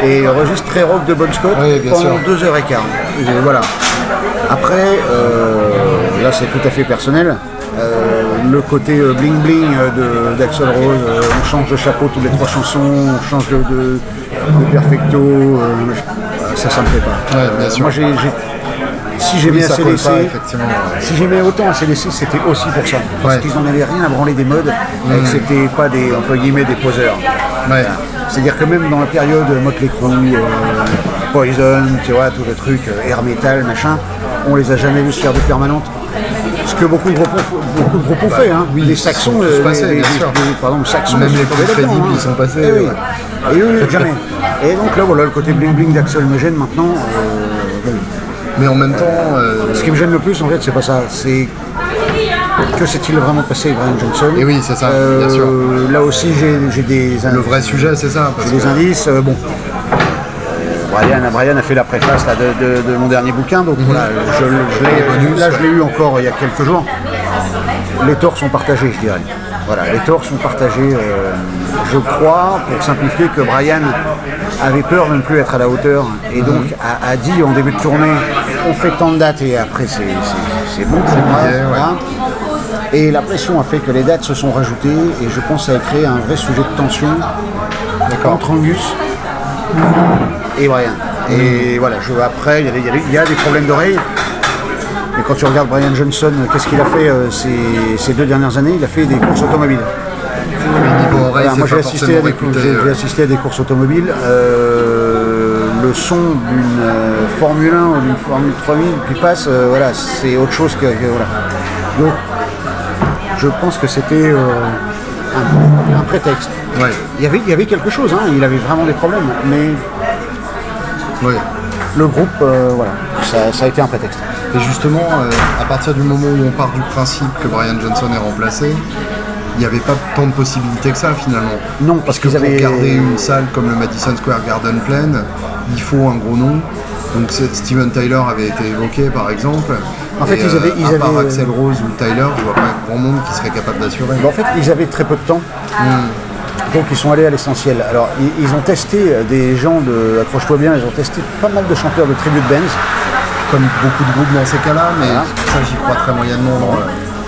et le registre très rock de Bon Scott Oui, pendant sûr. deux heures et quart. Et voilà. Après, euh, là c'est tout à fait personnel. Euh, le côté euh, bling bling d'Axel Rose, on change de chapeau toutes les trois chansons, on change de, de- de perfecto, ça ça me plaît pas. Ouais, bien sûr. Moi j'ai- si j'aimais effectivement. ouais. si j'aimais autant ACDC, c'était aussi pour ça. Parce qu'ils n'en avaient rien à branler des modes, et que c'était pas des, entre guillemets, des poseurs. C'est-à-dire que même dans la période Motley Crue, euh, Poison, tu vois, tout le truc, euh, air metal, machin, on les a jamais vus se faire des permanentes. Ce que beaucoup de groupes ont, beaucoup de groupes ont fait, hein. oui, les Saxons, euh, les, les- les- pardon, Saxons, Même les plus crédibles, hein. ils sont passés, Eh oui. ouais. Et eux, jamais. Et donc là, voilà, le côté bling bling d'Axel me gêne maintenant. euh, Mais en même temps, euh, ce qui me gêne le plus, en fait, c'est pas ça. C'est que s'est-il vraiment passé avec Brian Johnson Et oui, c'est ça, bien sûr. Là aussi, j'ai des, le vrai sujet, c'est ça. J'ai des que- indices. euh, bon, Brian, Brian a fait la préface là, de, de- de mon dernier bouquin, donc voilà, je, je l'ai- là je l'ai eu encore il y a quelques jours. Les torts sont partagés, je dirais. Voilà, les torts sont partagés. euh, je crois, pour simplifier, que Brian avait peur de ne plus être à la hauteur et donc a, a dit en début de tournée on fait tant de dates et après c'est bon, c'est ouais. Et la pression a fait que les dates se sont rajoutées et je pense que ça a créé un vrai sujet de tension entre Angus et Brian. Et voilà, je, après, il y, a des- y y a problèmes d'oreille. Mais quand tu regardes Brian Johnson, qu'est-ce qu'il a fait euh, ces, ces deux dernières années? Il a fait des courses automobiles. oreille, Voilà, moi j'ai assisté, euh, assisté à des courses automobiles. Euh, le son d'une euh, Formule 1 ou d'une Formule 3000 qui passe, euh, voilà, c'est autre chose que, que- voilà. Donc, je pense que c'était euh, un, un prétexte. Ouais, Il y avait, il y avait quelque chose, hein, il avait vraiment des problèmes, mais ouais. le groupe, voilà, ça, ça a été un prétexte. Et justement, à partir du moment où on part du principe que Brian Johnson est remplacé, il n'y avait pas tant de possibilités que ça finalement. Non, parce que pour avaient. garder une salle comme le Madison Square Garden pleine, il faut un gros nom. Donc Steven Tyler avait été évoqué par exemple. En fait, Et, ils avaient- ils à part avaient- Axel Rose ou Tyler, je vois pas grand monde qui serait capable d'assurer. En fait, ils avaient très peu de temps. Donc ils sont allés à l'essentiel. Alors ils, ils ont testé euh, des gens de accroche-toi bien, ils ont testé pas mal de chanteurs de tribute bands. Comme beaucoup de groupes dans ces cas-là, mais Voilà. ça j'y crois très moyennement. dans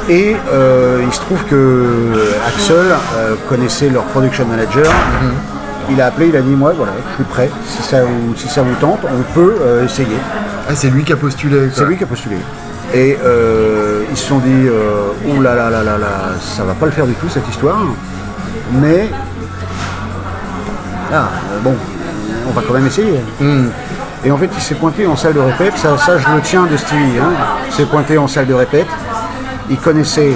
Et euh, il se trouve que Axel euh, connaissait leur production manager. Il a appelé, il a dit moi voilà, je suis prêt. Si ça vous, si ça vous tente, on peut euh, essayer. Ah, c'est lui qui a postulé. C'est lui qui a postulé. Et ils se sont dit, oh là là là là là, ça va pas le faire du tout cette histoire. Mais euh, bon, on va quand même essayer. Et en fait, il s'est pointé en salle de répète. Ça, ça, je le tiens de Stevie. Hein. Il s'est pointé en salle de répète. Il connaissait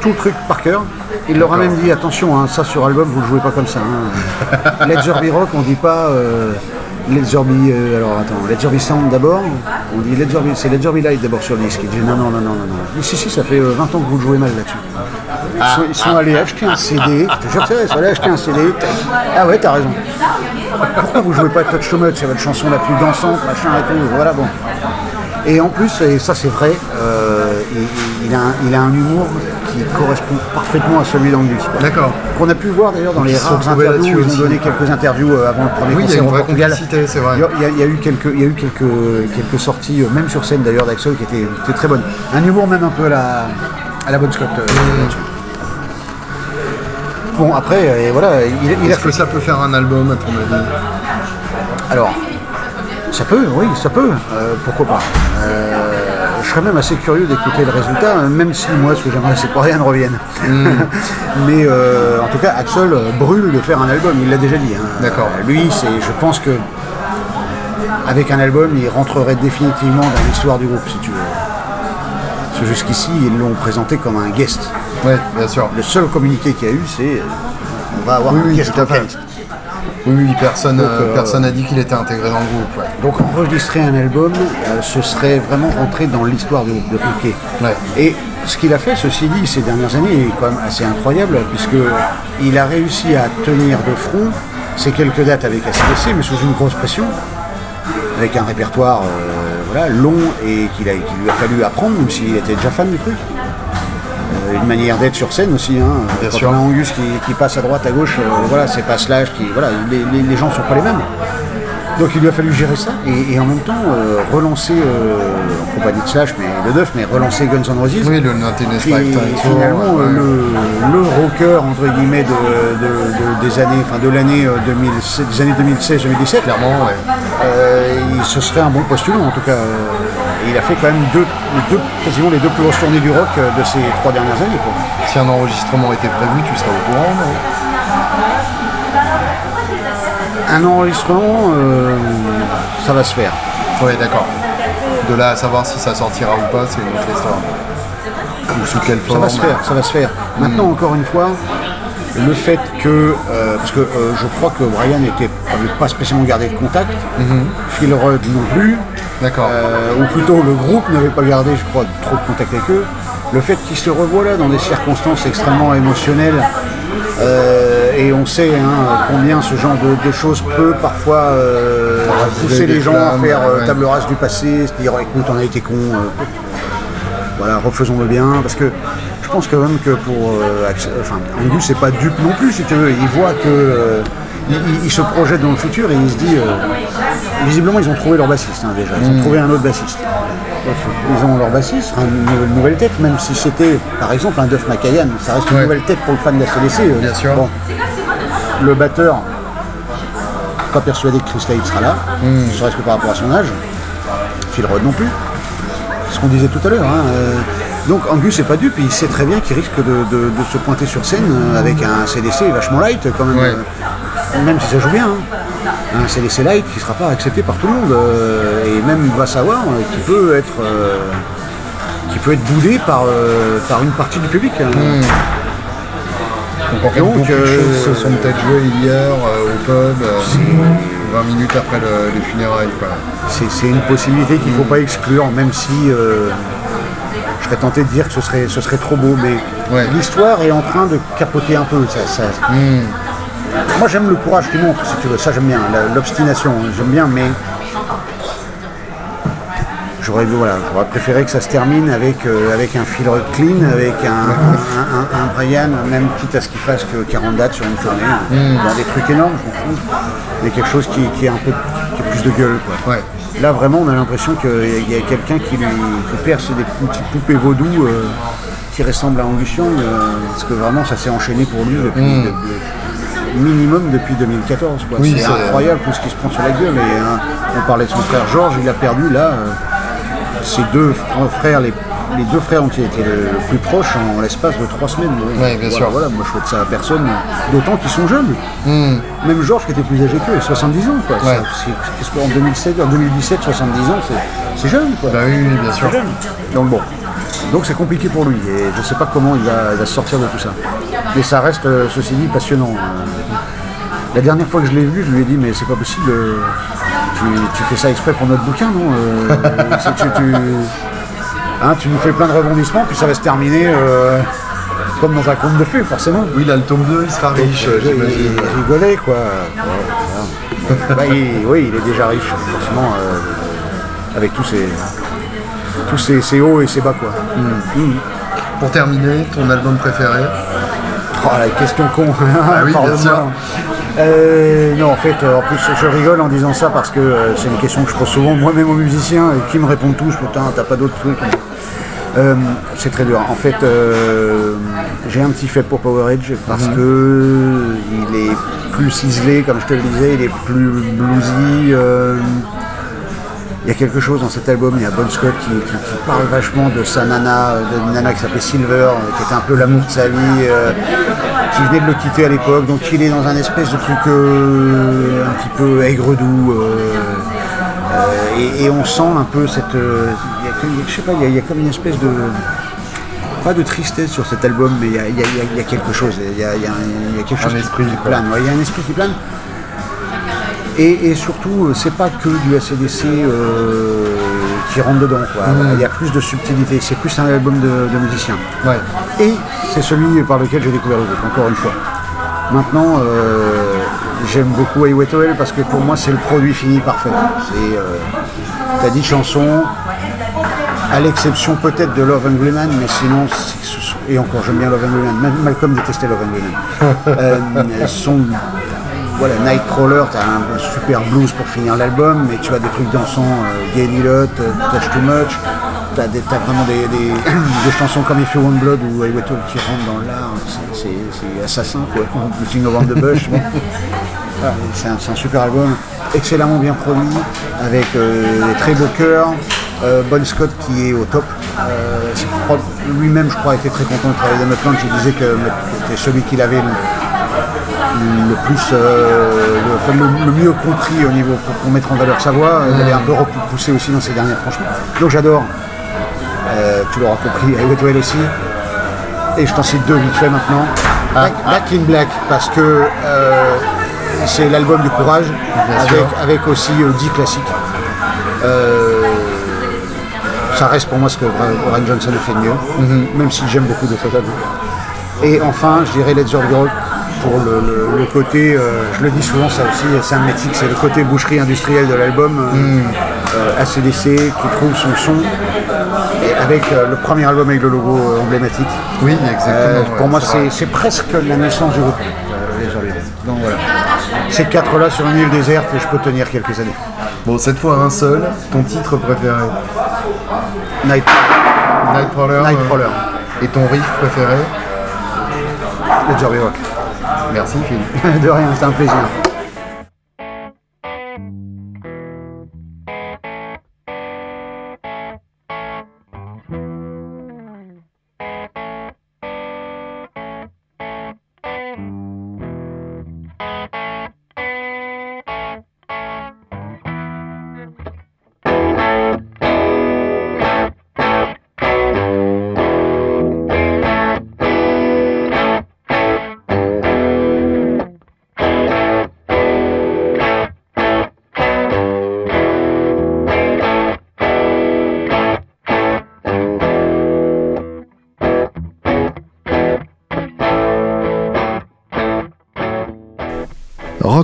tout le truc par cœur. Il leur a même dit attention, hein, ça sur album, vous le jouez pas comme ça. Hein. Let's Be Rock, on dit pas euh, Let's Be. euh, alors attends, Let's Be Sound d'abord. On dit Let's Be, c'est Let's Be Light d'abord sur le disque. Il dit non, non, non, non, non. non. Si, si, ça fait euh, 20 ans que vous le jouez mal là-dessus. Ils sont, ils sont allés acheter un CD. Je te jure, ils sont allés acheter un CD. Ah ouais, t'as raison. Pourquoi vous jouez pas Touch Much C'est votre chanson la plus dansante, machin et tout. Voilà, bon. Et en plus, et ça c'est vrai, euh, il, a un, il a un humour qui correspond parfaitement à celui d'Angus. D'accord. Qu'on a pu voir d'ailleurs dans les rares interviews, ils ont donné quelques interviews euh, avant le premier Oui, concert au Portugal. c'est vrai. Il y a- il y, eu quelques, il y a eu quelques, quelques sorties, euh, même sur scène d'ailleurs d'Axel, qui étaient, très bonnes. Un humour même un peu à la, à la bonne Scott. euh. Bon après, et voilà, il, Est-ce que ça peut faire un album à ton avis? Alors, ça peut, oui, ça peut. Euh, pourquoi pas Euh, Je serais même assez curieux d'écouter le résultat, euh, même si moi, ce que j'aimerais, c'est que rien ne revienne. Mais euh, en tout cas, Axel euh, brûle de faire un album, il l'a déjà dit. hein. D'accord. Euh, Lui, c'est, je pense que avec un album, il rentrerait définitivement dans l'histoire du groupe, si tu veux. que jusqu'ici, ils l'ont présenté comme un guest. Ouais, bien sûr. Le seul communiqué qu'il y a eu, c'est on va avoir Oui, un oui, guest tout à fait. vocaliste. Oui, oui, personne euh, euh, personne n'a dit qu'il était intégré dans le groupe. Ouais. Donc enregistrer un album, euh, ce serait vraiment rentrer dans l'histoire de. Ouais. Et ce qu'il a fait, ceci dit, ces dernières années est quand même assez incroyable, puisque il a réussi à tenir de front ces quelques dates avec ACDC, mais sous une grosse pression, avec un répertoire euh, voilà, long et qu'il a- qu'il lui a fallu apprendre, même s'il était déjà fan du truc. Euh, une manière d'être sur scène aussi. Hein. Bien Quand sûr. on a Angus qui, qui passe à droite, à gauche, euh, voilà, c'est pas Slash qui. Voilà, les, les, les gens sont pas les mêmes. Donc il lui a fallu gérer ça et, et en même temps euh, relancer, euh, en compagnie de Slash, mais le Duff, mais relancer Guns N' Roses. Oui, le Tour, finalement, ouais. euh, le, le rocker entre guillemets de, de- de- des années, enfin de l'année euh, 2016 des années 2016-2017, clairement, ouais. euh, il- ce serait un bon postulant en tout cas. Et il a fait quand même deux, les deux, quasiment les deux plus grosses tournées du rock euh, de ces trois dernières années. quoi. Si un enregistrement était prévu, tu serais au courant, Un enregistrement, euh, ça va se faire. Ouais, d'accord. De là à savoir si ça sortira ou pas, c'est une autre histoire. Ou sous quelle Ça forme va se faire, ça va se faire. Maintenant, encore une fois, le fait que, euh, parce que euh, je crois que Brian n'avait pas spécialement gardé de contact, Phil Rudd non plus, D'accord. euh, ou plutôt le groupe n'avait pas gardé, je crois, trop de contact avec eux. Le fait qu'ils se revoient là dans des circonstances extrêmement émotionnelles, euh, et on sait hein, combien ce genre de, de choses peut parfois euh, pousser les gens à faire euh, table rase du passé, se dire écoute on a été con, euh, voilà refaisons-le bien, parce que je pense quand même que pour enfin Angus c'est pas dupe non plus si tu veux, il voit que il, il- il se projette dans le futur et il se dit euh, visiblement ils ont trouvé leur bassiste hein, déjà, ils ont trouvé un autre bassiste. Ils ont leur bassiste, une nouvelle, tête, même si c'était par exemple un Duff McKagan, ça reste une Ouais. nouvelle tête pour le fan de la CDC. euh, Bien sûr. Bon, le batteur, pas persuadé que Chris Slade sera là, Hmm. ne serait-ce que par rapport à son âge. Phil Rudd non plus. C'est ce qu'on disait tout à l'heure. hein, euh, Donc Angus n'est pas dupe, il sait très bien qu'il risque de, de- de se pointer sur scène euh, avec un CDC vachement light quand même. Ouais. Même si ça joue bien. hein. Un CDC light qui ne sera pas accepté par tout le monde. euh, et même va savoir euh, qui peut être euh, qui peut être boudé par, par une partie du public. hein. Donc en fait, donc, beaucoup de choses se sont peut-être jouées hier au pub, euh, 20 minutes après le- les funérailles. C'est c'est une possibilité qu'il ne faut pas exclure, même si je serais tenté de dire que ce serait, ce serait trop beau, mais Ouais. l'histoire est en train de capoter un peu. Ça, ça- Moi j'aime le courage qu'il montre, si tu veux, ça j'aime bien, l'obstination, j'aime bien, mais j'aurais voilà, préféré que ça se termine avec, euh, avec un fil clean, avec un, un, un- un Brian, même quitte à ce qu'il fasse que 40 dates sur une tournée, dans des trucs énormes, je m'en fous, mais quelque chose qui, qui est un peu qui a plus de gueule. Quoi. Ouais. Là, vraiment, on a l'impression qu'il y a quelqu'un qui lui qui perce des petites poupées vaudou euh, qui ressemblent à Angus Young, euh, parce que vraiment, ça s'est enchaîné pour lui depuis, depuis- minimum depuis 2014. quoi. Oui, c'est incroyable tout ce qui se prend sur la gueule. Et, hein, on parlait de son frère Georges, il a perdu là euh, ses deux fr- frères, les, les deux frères qui étaient le, le plus proches en l'espace de trois semaines. Ouais, bien Voilà, sûr. Voilà, moi je souhaite ça à personne, d'autant qu'ils sont jeunes. Même Georges qui était plus âgé qu'eux, 70 ans. Quoi. Ouais. Ça, c'est- Qu'est-ce qu'en 2007, en 2017, 70 ans, c'est- jeune. Quoi. Bah oui, oui, bien sûr. Jeune. Donc bon. Donc c'est compliqué pour lui et je ne sais pas comment il va, il va sortir de tout ça. Mais ça reste, euh, ceci dit, passionnant. Euh, La dernière fois que je l'ai vu, je lui ai dit mais c'est pas possible, euh, tu, tu fais ça exprès pour notre bouquin, non tu, tu, hein, tu nous fais plein de rebondissements, puis ça va se terminer euh, comme dans un conte de fées, forcément. Oui, là, le tome 2, il sera riche, j'imagine. il rigolait quoi. Ouais. Bah, il- oui, il est déjà riche, forcément, euh, avec tous ses, tous ses, ses hauts et ses bas quoi. Mm. Pour terminer, ton album préféré? Oh, la question con. oui, bien Parle-moi. sûr. Euh, non, en fait, euh, en plus, je rigole en disant ça parce que euh, c'est une question que je pose souvent moi-même aux musiciens et qui me répondent tous, putain, t'as pas d'autres trucs. Euh, c'est très dur. En fait, j'ai un petit fait pour Power Edge parce Mhm. que il est plus ciselé, comme je te le disais, il est plus bluesy. Euh, il y a quelque chose dans cet album, il y a Bon Scott qui, qui- qui parle vachement de sa nana, euh, d'une nana qui s'appelait Silver, euh, qui était un peu l'amour de sa vie, euh, qui venait de le quitter à l'époque, donc il est dans un espèce de truc euh, un petit peu aigre-doux. euh, euh, et, et on sent un peu cette. euh, il y a je sais pas, il y, a comme une espèce de pas de tristesse sur cet album, mais il y a, quelque chose. Il y a, quelque chose un esprit qui, plane. Il y a un esprit qui plane. Et, surtout, euh, c'est pas que du ACDC euh, qui rentre dedans. Mm. Il y a plus de subtilité. C'est plus un album de, musiciens. Et c'est celui par lequel j'ai découvert le groupe, encore une fois. Maintenant, euh, j'aime beaucoup Highway parce que pour moi, c'est le produit fini parfait. C'est, t'as dit chansons, à l'exception peut-être de Love and Man, mais sinon, et encore j'aime bien Love and Man, Malcolm détestait Love and Man. euh, sont, voilà, Nightcrawler, t'as un super blues pour finir l'album, mais tu as des trucs dansants, euh, Gay euh, Touch Too Much, t'as, as vraiment des, des, chansons comme If You Want Blood ou I Wait qui rentrent dans l'art, c'est, assassin quoi, Looking Around the Bush. c'est, un, super album, excellemment bien produit, avec euh, des très beaux chœurs. Euh, bon Scott qui est au top. Lui-même, je crois, était très content de travailler dans notre plan. Il disait que c'était celui qu'il avait le, plus, euh, le, mieux compris au niveau pour, mettre en valeur sa voix. Il avait un peu repoussé aussi dans ses dernières franchement. Donc j'adore. tu l'auras compris, I aussi. Et je t'en cite deux vite fait maintenant. Ah. Back, in Black, parce que c'est l'album du courage, avec, aussi 10 classiques ça reste pour moi ce que Brian Johnson a fait de mieux, mhm. même si j'aime beaucoup de photos. Et enfin, je dirais Let's Rock pour le, côté, euh, je le dis souvent, ça aussi, c'est un métier, c'est le côté boucherie industrielle de l'album, ACDC, euh, mhm. qui trouve son son, et avec euh, le premier album avec le logo emblématique. Oui, exactement. pour moi, c'est presque la naissance du groupe, Les Donc voilà. Ces quatre-là sur une île déserte, je peux tenir quelques années. Bon, cette fois un seul, ton titre préféré? Night... Nightcrawler. Nightcrawler. Et ton riff préféré? Le Joby Rock. Merci Phil. De rien, c'est un plaisir.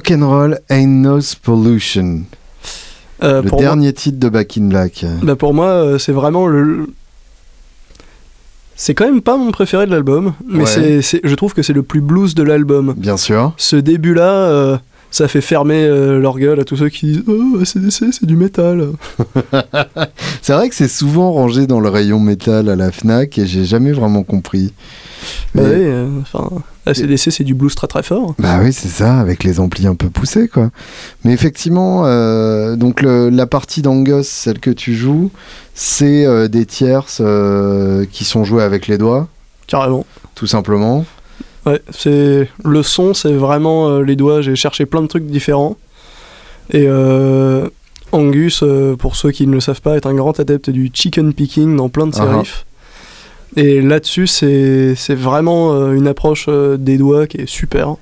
Rock'n'Roll Ain't No Pollution. Euh, le dernier titre de Back in Black. Bah pour moi, euh, c'est vraiment le. C'est quand même pas mon préféré de l'album, mais c'est, je trouve que c'est le plus blues de l'album. Bien sûr. Ce début-là, euh, ça fait fermer leur gueule à tous ceux qui disent Oh, CDC, c'est du métal. c'est vrai que c'est souvent rangé dans le rayon métal à la Fnac et j'ai jamais vraiment compris. Bah oui, enfin. ACDC, c'est du blues très très fort. Bah oui, c'est ça, avec les amplis un peu poussés, quoi. Mais effectivement, euh, donc la partie d'Angus, celle que tu joues, c'est euh, des tierces euh, qui sont jouées avec les doigts. Carrément. Tout simplement. Ouais, c'est le son, c'est vraiment les doigts. J'ai cherché plein de trucs différents. Et Angus, pour ceux qui ne le savent pas, est un grand adepte du chicken picking dans plein de ses uh-huh. riffs. Et là-dessus, c'est vraiment euh, une approche euh, des doigts qui est super.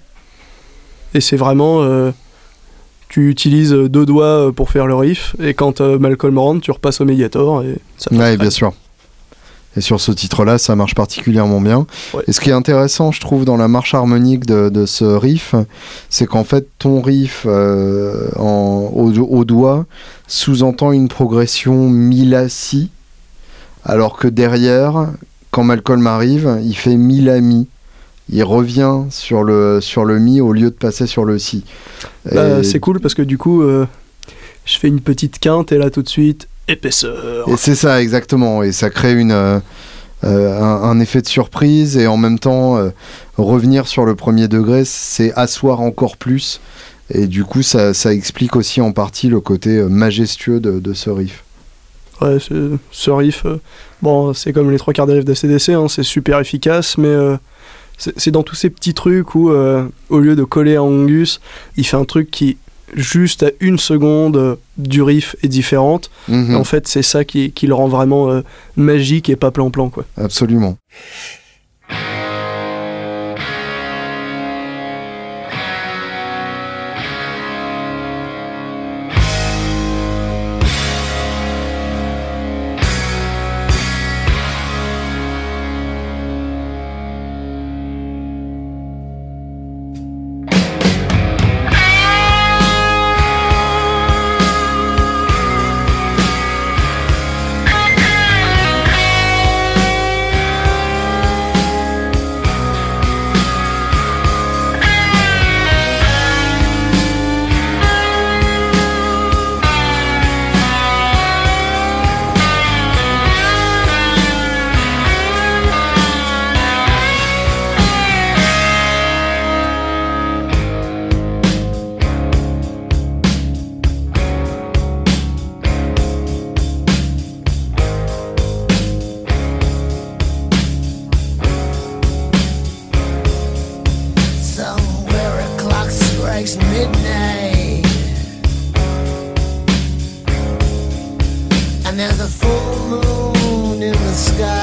Et c'est vraiment. Euh, tu utilises deux doigts pour faire le riff, et quand Malcolm rentre, tu repasses au Mediator. Et ça ouais, bien sûr. Et sur ce titre-là, ça marche particulièrement bien. Et ce qui est intéressant, je trouve, dans la marche harmonique de, ce riff, c'est qu'en fait, ton riff en, au, doigt sous-entend une progression mi-la-si, alors que derrière, quand Malcolm arrive, il fait mi la mi. Il revient sur le, sur le mi au lieu de passer sur le si. Bah, c'est cool parce que du coup, euh, je fais une petite quinte et là tout de suite, épaisseur. Et c'est ça, exactement. Et ça crée une, euh, euh, un, effet de surprise et en même temps, revenir sur le premier degré, c'est asseoir encore plus. Et du coup, ça, ça, explique aussi en partie le côté majestueux de, de ce riff. Ouais, ce riff, euh, bon, c'est comme les trois quarts des riffs de CDC, hein, c'est super efficace, mais euh, c'est dans tous ces petits trucs où, euh, au lieu de coller à Angus, il fait un truc qui juste à une seconde euh, du riff est différente. Mhm. En fait, c'est ça qui, qui, le rend vraiment euh, magique et pas plan-plan. Absolument. there's a full moon in the sky.